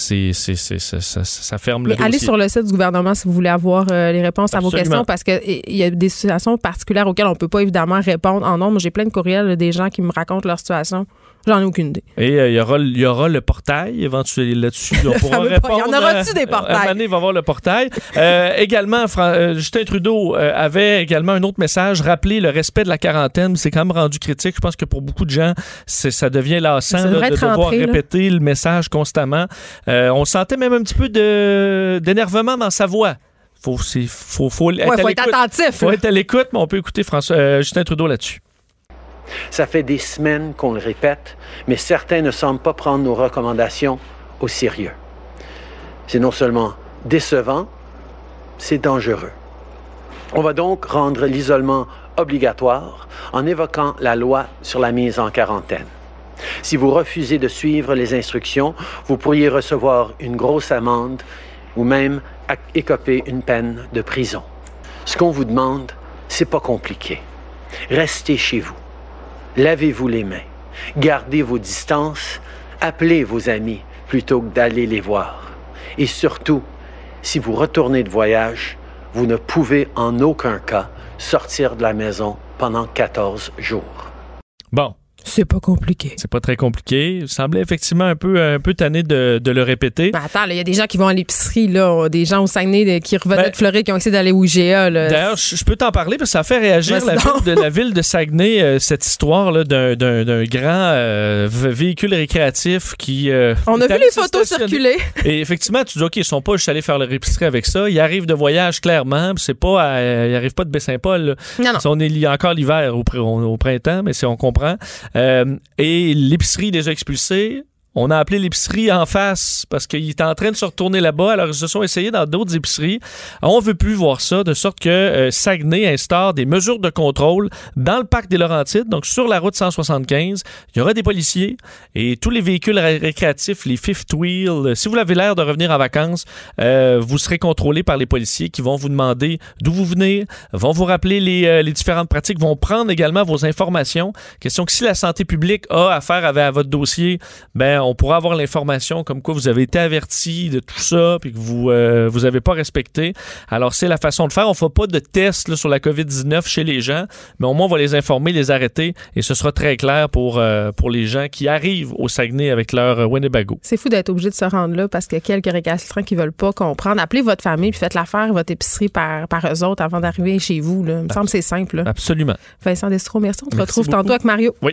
c'est, c'est, c'est- ça, ça- ça ferme le allez dossier. sur le site du gouvernement si vous voulez avoir euh, les réponses à vos questions parce qu'il y a des situations particulières auxquelles on peut pas évidemment répondre en nombre. J'ai plein de courriels là, des gens qui me racontent leur situation. J'en ai aucune idée. Et euh, il y, aura, il y aura le portail éventuellement là-dessus. On pourra fameux répondre. portail. Y en aura-tu des euh, portails? À il va avoir le portail. Euh, également, Fran- euh, Justin Trudeau euh, avait également un autre message, rappeler le respect de la quarantaine. C'est quand même rendu critique. Je pense que pour beaucoup de gens, ça devient lassant Ça là, de être devoir rentré, là. répéter le message constamment. Euh, on sentait même un petit peu d'énervement dans sa voix. Faut, faut, faut, Ouais, faut être attentif. faut être à l'écoute, mais on peut écouter François, euh, Justin Trudeau là-dessus. Ça fait des semaines qu'on le répète, mais certains ne semblent pas prendre nos recommandations au sérieux. C'est non seulement décevant, c'est dangereux. On va donc rendre l'isolement obligatoire en évoquant la loi sur la mise en quarantaine. Si vous refusez de suivre les instructions, vous pourriez recevoir une grosse amende ou même écoper une peine de prison. Ce qu'on vous demande, c'est pas compliqué. Restez chez vous. Lavez-vous les mains. Gardez vos distances. Appelez vos amis plutôt que d'aller les voir. Et surtout, si vous retournez de voyage, vous ne pouvez en aucun cas sortir de la maison pendant 14 jours. Bon. C'est pas compliqué. C'est pas très compliqué. Il semblait effectivement un peu, un peu tanné de, de le répéter. Mais attends, il y a des gens qui vont à l'épicerie, là, des gens au Saguenay de- qui revenaient Ben- de Floride qui ont essayé d'aller au IGA. Là. D'ailleurs, je peux t'en parler parce que ça fait réagir la ville, de, la ville de Saguenay, euh, cette histoire là, d'un, grand euh, véhicule récréatif qui. euh, On a vu les photos circuler. Et effectivement, tu dis, OK, ils sont pas juste allés faire leur épicerie avec ça. Ils arrivent de voyage, clairement. C'est pas, à- ils arrivent pas de Baie-Saint-Paul. Non, non. On est, il y a encore l'hiver au, pr- au- au printemps, mais c'est, on comprend. Euh, et l'épicerie les a expulsés. On a appelé l'épicerie en face parce qu'il est en train de se retourner là-bas. Alors, ils se sont essayés dans d'autres épiceries. On veut plus voir ça, de sorte que euh, Saguenay instaure des mesures de contrôle dans le parc des Laurentides, donc sur la route 175. Il y aura des policiers et tous les véhicules récréatifs, les fifth wheel. Si vous avez l'air de revenir en vacances, euh, vous serez contrôlé par les policiers qui vont vous demander d'où vous venez, vont vous rappeler les, euh, les, différentes pratiques, vont prendre également vos informations. Question que si la santé publique a affaire à votre dossier, ben on pourra avoir l'information comme quoi vous avez été averti de tout ça puis que vous euh, vous avez pas respecté. Alors c'est la façon de faire. On fait pas de test sur la COVID-19 chez les gens, mais au moins on va les informer, les arrêter et ce sera très clair pour euh, pour les gens qui arrivent au Saguenay avec leur Winnebago. C'est fou d'être obligé de se rendre là parce qu'il y a quelques récalcitrants qui veulent pas comprendre. Appelez votre famille puis faites l'affaire, votre épicerie par par eux autres avant d'arriver chez vous. Là. Il me semble que c'est simple. Absolument. Vincent Destro, merci. On te retrouve tantôt avec Mario. Oui.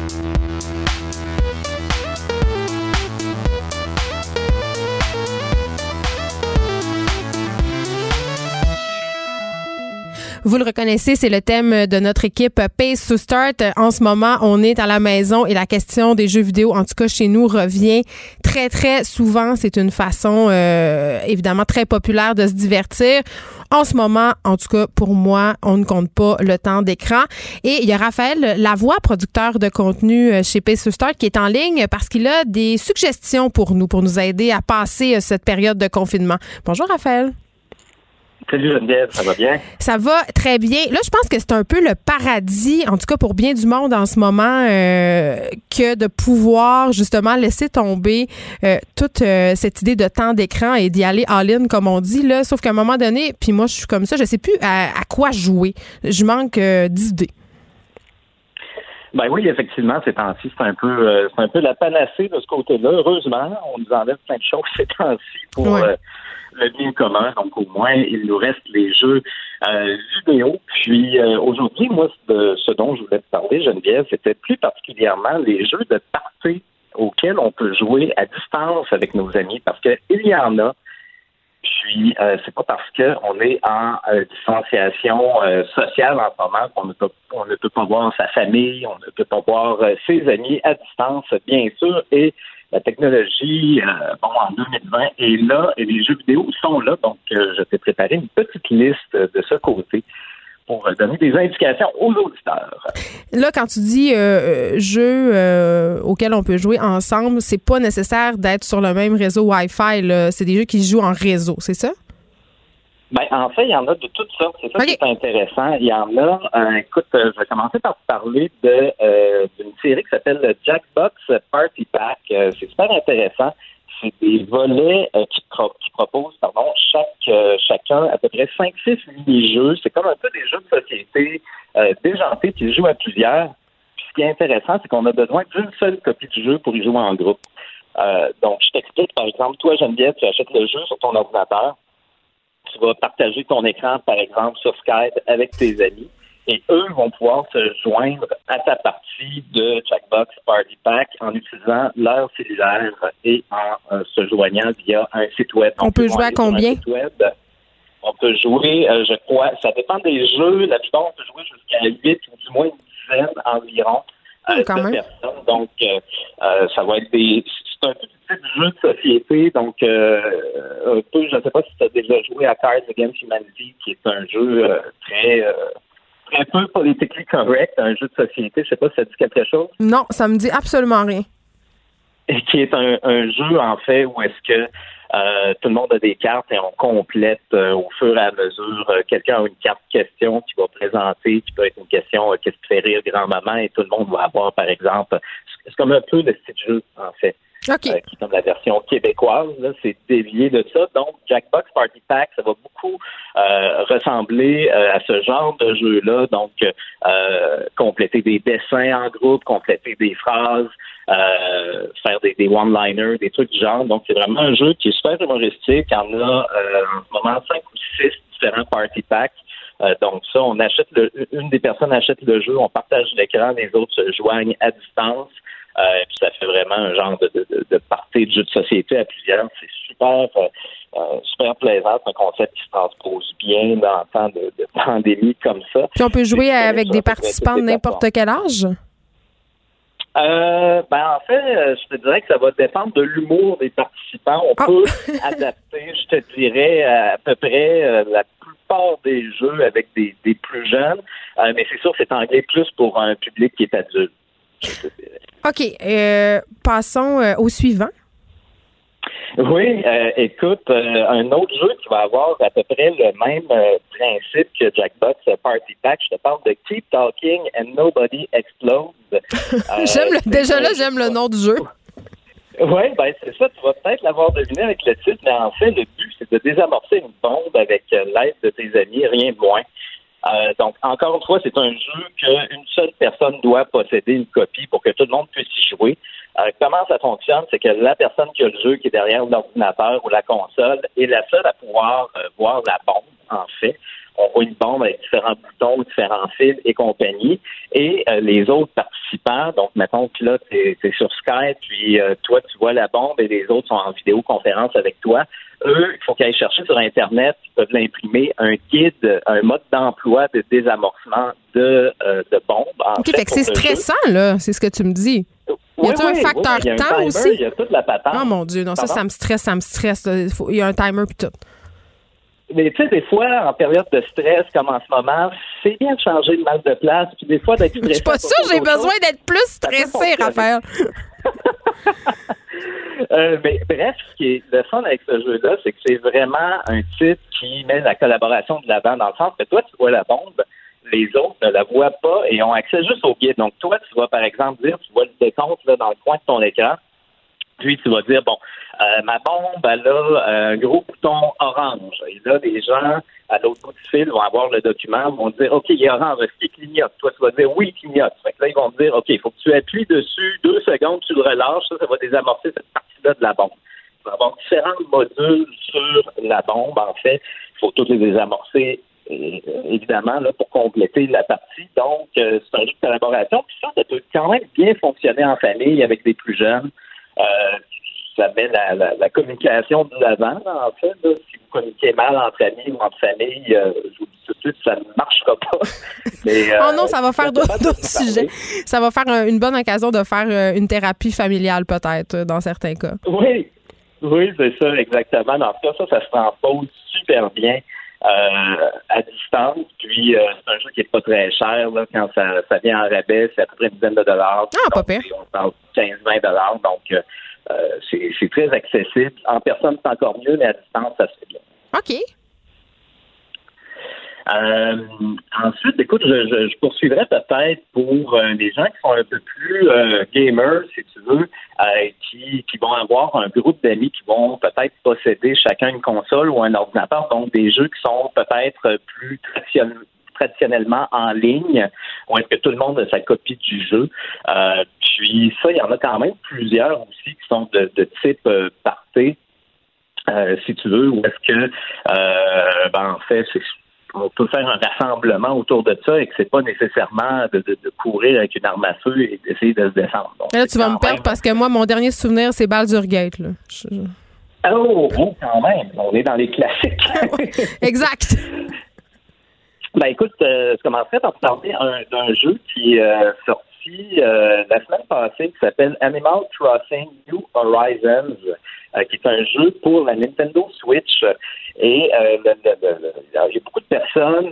Vous le reconnaissez, c'est le thème de notre équipe Pace to Start. En ce moment, on est à la maison et la question des jeux vidéo, en tout cas chez nous, revient très, très souvent. C'est une façon, euh, évidemment, très populaire de se divertir. En ce moment, en tout cas pour moi, on ne compte pas le temps d'écran. Et il y a Raphaël Lavoie, producteur de contenu euh, chez Pace to Start, qui est en ligne parce qu'il a des suggestions pour nous, pour nous aider à passer euh, cette période de confinement. Bonjour Raphaël. Salut Geneviève, ça va bien? Ça va très bien. Là, je pense que c'est un peu le paradis, en tout cas pour bien du monde en ce moment, euh, que de pouvoir justement laisser tomber euh, toute euh, cette idée de temps d'écran et d'y aller all-in, comme on dit. Là. Sauf qu'à un moment donné, puis moi, je suis comme ça, je sais plus à, à quoi jouer. Je manque d'idées. Ben oui, effectivement, ces temps-ci, c'est un peu c'est un peu la panacée de ce côté-là. Heureusement, on nous enlève plein de choses ces temps-ci pour. Le bien commun. Donc, au moins, il nous reste les jeux euh, vidéo. Puis, euh, aujourd'hui, moi, ce dont je voulais te parler, Geneviève, c'était plus particulièrement les jeux de party auxquels on peut jouer à distance avec nos amis, parce qu'il y en a. Puis, euh, c'est pas parce qu'on est en euh, distanciation euh, sociale en ce moment qu'on ne peut on ne peut pas voir sa famille, on ne peut pas voir euh, ses amis à distance, bien sûr. Et la technologie, euh, bon, en 2020 est là et les jeux vidéo sont là. Donc, euh, je t'ai préparé une petite liste de ce côté pour euh, donner des indications aux auditeurs. Là, quand tu dis jeux euh, auxquels on peut jouer ensemble, c'est pas nécessaire d'être sur le même réseau Wi-Fi. C'est des jeux qui se jouent en réseau, c'est ça? Ben, en fait, il y en a de toutes sortes. C'est ça qui est intéressant. Il y en a, euh, écoute, euh, je vais commencer par te parler de euh, d'une série qui s'appelle le Jackbox Party Pack. Euh, c'est super intéressant. C'est des volets euh, qui, pro- qui proposent, pardon, chaque euh, chacun à peu près 5-6 mini-jeux. C'est comme un peu des jeux de société euh, déjantés qui jouent à plusieurs. Puis ce qui est intéressant, c'est qu'on a besoin d'une seule copie du jeu pour y jouer en groupe. Euh, donc, je t'explique, par exemple, toi, Geneviève, tu achètes le jeu sur ton ordinateur tu vas partager ton écran, par exemple, sur Skype avec tes amis. Et eux vont pouvoir se joindre à ta partie de Jackbox Party Pack en utilisant leur cellulaire et en euh, se joignant via un site web. On peut jouer à combien? On peut jouer, euh, je crois, ça dépend des jeux. La plupart, on peut jouer jusqu'à 8 ou du moins une dizaine environ euh, quand même. personnes. Donc, euh, euh, ça va être des. C'est un petit jeu de société. Donc, un peu, je ne sais pas si tu as déjà joué à Cards Against Humanity, qui est un jeu très. peu politically correct, un jeu de société. Je sais pas si ça dit quelque chose. Non, ça me dit absolument rien. Et qui est un, un jeu, en fait, où est-ce que Euh, tout le monde a des cartes et on complète euh, au fur et à mesure. Euh, quelqu'un a une carte question qui va présenter, qui peut être une question qu'est-ce qui fait rire grand-maman et tout le monde va avoir, par exemple, c'est comme un peu le style jeu, en fait. Qui est comme la version québécoise, c'est dévié de ça. Donc, Jackbox Party Pack, ça va beaucoup ressembler à ce genre de jeu-là. Donc, compléter des dessins en groupe, compléter des phrases, euh, faire des, des one-liners, des trucs du genre. Donc, c'est vraiment un jeu qui est super humoristique. Il y en a euh, en ce moment cinq ou six différents party packs. Euh, donc ça, on achète le, une des personnes achète le jeu, on partage l'écran, les autres se joignent à distance. Euh, puis ça fait vraiment un genre de, de, de partie de jeu de société à plusieurs. C'est super, euh, super plaisant. C'est un concept qui se transpose bien dans le temps de, de pandémie comme ça. Puis on peut jouer avec des participants de n'importe quel âge? Euh, ben en fait, euh, je te dirais que ça va dépendre de l'humour des participants. On ah. peut adapter, je te dirais, à peu près euh, la plupart des jeux avec des, des plus jeunes, euh, mais c'est sûr c'est anglais plus pour un public qui est adulte. OK. passons au suivant. Oui, euh, écoute, euh, un autre jeu qui va avoir à peu près le même euh, principe que Jackbox Party Pack, je te parle de Keep Talking and Nobody Explodes. j'aime déjà là, j'aime le nom du jeu. Oui, ben c'est ça, tu vas peut-être l'avoir deviné avec le titre, mais en fait, le but, c'est de désamorcer une bombe avec l'aide de tes amis, rien de moins. Donc, encore une fois, c'est un jeu qu'une seule personne doit posséder une copie pour que tout le monde puisse y jouer. Euh, comment ça fonctionne? C'est que la personne qui a le jeu, qui est derrière l'ordinateur ou la console, est la seule à pouvoir euh, voir la bombe, en fait. On voit une bombe avec différents boutons, différents fils et compagnie. Et euh, les autres participants, donc mettons que là, tu es, sur Skype, puis toi, tu vois la bombe et les autres sont en vidéoconférence avec toi. Eux, il faut qu'ils aillent chercher sur Internet, ils peuvent l'imprimer, un guide, un mode d'emploi de désamorcement de, de bombes. OK, fait que c'est stressant, là, c'est ce que tu me dis. Y a-t-il un facteur temps aussi? Il y a toute la patente. Oh mon Dieu, non, ça, ça me stresse, ça me stresse. Il y a un timer puis tout. Mais tu sais, des fois, en période de stress, comme en ce moment, c'est bien de changer de mal de place, puis des fois d'être stressé. Je suis pas sûre, j'ai besoin d'être plus stressé, Raphaël. euh, mais bref, ce qui est le fun avec ce jeu-là, c'est que c'est vraiment un titre qui met la collaboration de l'avant dans le sens que toi, tu vois la bombe, les autres ne la voient pas et ont accès juste au guide. Donc, toi, tu vas, par exemple, dire, tu vois le décompte là, dans le coin de ton écran, tu vas dire, bon, euh, ma bombe, elle a un gros bouton orange. Et là, les gens, à l'autre bout du fil, vont avoir le document, vont dire, OK, il est orange, est-ce qu'il clignote? Toi, tu vas dire, oui, il clignote. Fait que là, ils vont dire, OK, il faut que tu appuies dessus deux secondes, tu le relâches, ça, ça va désamorcer cette partie-là de la bombe. Il va y avoir différents modules sur la bombe, en fait. Il faut toutes les désamorcer euh, évidemment, là, pour compléter la partie. Donc, euh, c'est un jeu de collaboration. Puis ça, ça peut quand même bien fonctionner en famille avec des plus jeunes. Euh, ça met la, la, communication de l'avant, en fait. Si vous communiquez mal entre amis ou entre famille, je vous dis tout de suite, ça ne marchera pas. oh non, ça va faire d'autres sujets. Ça va faire une bonne occasion de faire une thérapie familiale, peut-être, dans certains cas. Oui, oui, c'est ça, exactement. Dans ce cas, ça, ça se transpose super bien. Euh, à distance. Puis euh, c'est un jeu qui est pas très cher là, quand ça, ça vient en rabais, c'est à peu près une dizaine de dollars. Ah, pas pire. On parle 15-20 dollars, donc euh, c'est très accessible. En personne, c'est encore mieux, mais à distance, ça se fait bien. OK. Euh, ensuite, écoute, je, poursuivrai peut-être pour euh, les gens qui sont un peu plus euh, gamers, si tu veux, qui, qui vont avoir un groupe d'amis qui vont peut-être posséder chacun une console ou un ordinateur, donc des jeux qui sont peut-être plus traditionnellement en ligne, ou est-ce que tout le monde a sa copie du jeu. puis ça, il y en a quand même plusieurs aussi qui sont de, type party. si tu veux, ou est-ce que, ben, en fait, c'est on peut faire un rassemblement autour de ça et que c'est pas nécessairement de, courir avec une arme à feu et d'essayer de se descendre. là, tu vas me perdre parce que moi, mon dernier souvenir, c'est Baldur Gate. Là. Oh, quand même. On est dans les classiques. exact. ben écoute, euh, je commencerai par te parler d'un jeu qui est euh, sorti euh, la semaine passée qui s'appelle Animal Crossing New Horizons. Qui est un jeu pour la Nintendo Switch. Et il y a beaucoup de personnes,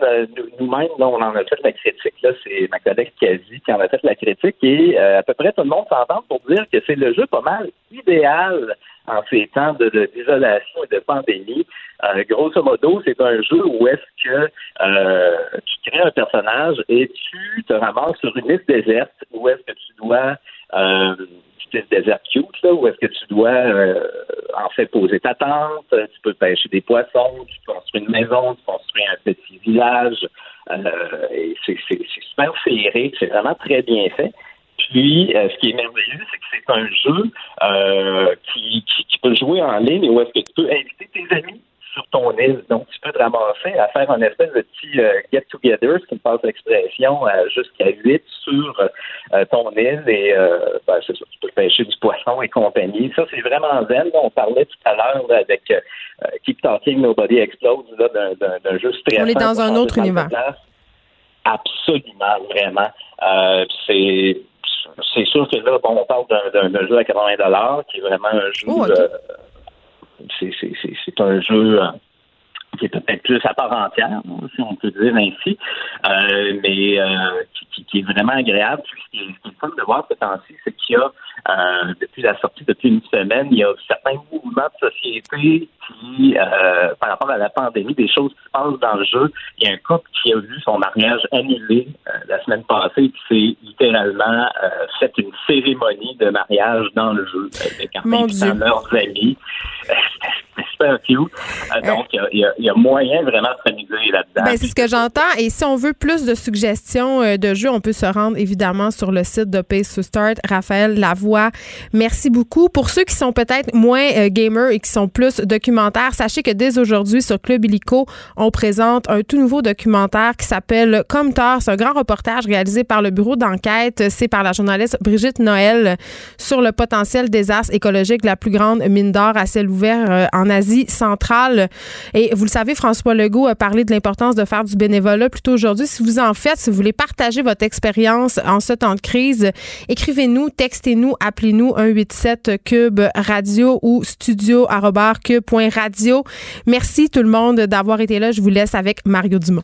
nous-mêmes, on en a fait la critique, là, c'est ma collègue Kazi qui en a fait la critique, et à peu près tout le monde s'entend pour dire que c'est le jeu pas mal idéal en ces temps d'isolation et de pandémie. Euh, grosso modo, c'est un jeu où est-ce que euh, tu crées un personnage et tu te ramasses sur une liste déserte où est-ce que tu dois euh, une désert cute, là, où est-ce que tu dois euh, en fait poser ta tente, tu peux pêcher des poissons, tu construis une maison, tu construis un petit village. et c'est super féerique, c'est vraiment très bien fait. Puis, euh, ce qui est merveilleux, c'est que c'est un jeu euh, qui, qui, peut jouer en ligne où est-ce que tu peux inviter tes amis sur ton île. Donc, tu peux te ramasser à faire un espèce de petit euh, get-together, ce qui me passe l'expression, jusqu'à 8 sur ton île. Et ben, c'est ça, tu peux pêcher du poisson et compagnie. Ça, c'est vraiment zen. On parlait tout à l'heure avec Keep Talking, Nobody Explodes, d'un jeu stressant. On est dans un autre univers. Absolument, vraiment. c'est c'est sûr que là, bon, on parle d'un jeu à 80 qui est vraiment un jeu. Oh, euh, c'est un jeu. Euh, qui est peut-être plus à part entière, si on peut dire ainsi, euh, mais qui, est vraiment agréable. ce qui est, fun de voir ce temps-ci, c'est qu'il y a, depuis la sortie, depuis une semaine, il y a certains mouvements de société qui, par rapport à la pandémie, des choses qui se passent dans le jeu. Il y a un couple qui a vu son mariage annulé la semaine passée, et qui s'est littéralement fait une cérémonie de mariage dans le jeu avec Mon Dieu. leurs amis. C'est super cute. Euh, donc, il y, a moyen vraiment de s'amuser là-dedans. Ben, c'est ce que j'entends. Et si on veut plus de suggestions euh, de jeux, on peut se rendre évidemment sur le site de Pace to Start. Raphaël Lavoie, merci beaucoup. Pour ceux qui sont peut-être moins euh, gamers et qui sont plus documentaires, sachez que dès aujourd'hui, sur Club Illico, on présente un tout nouveau documentaire qui s'appelle Comme tard. C'est un grand reportage réalisé par le bureau d'enquête. C'est par la journaliste Brigitte Noël sur le potentiel désastre écologique de la plus grande mine d'or à ciel ouvert euh, en Asie centrale. Et vous le savez, François Legault a parlé de l'importance de faire du bénévolat plutôt aujourd'hui. Si vous en faites, si vous voulez partager votre expérience en ce temps de crise, écrivez-nous, textez-nous, appelez-nous 187 Cube Radio ou studio Merci tout le monde d'avoir été là. Je vous laisse avec Mario Dumont.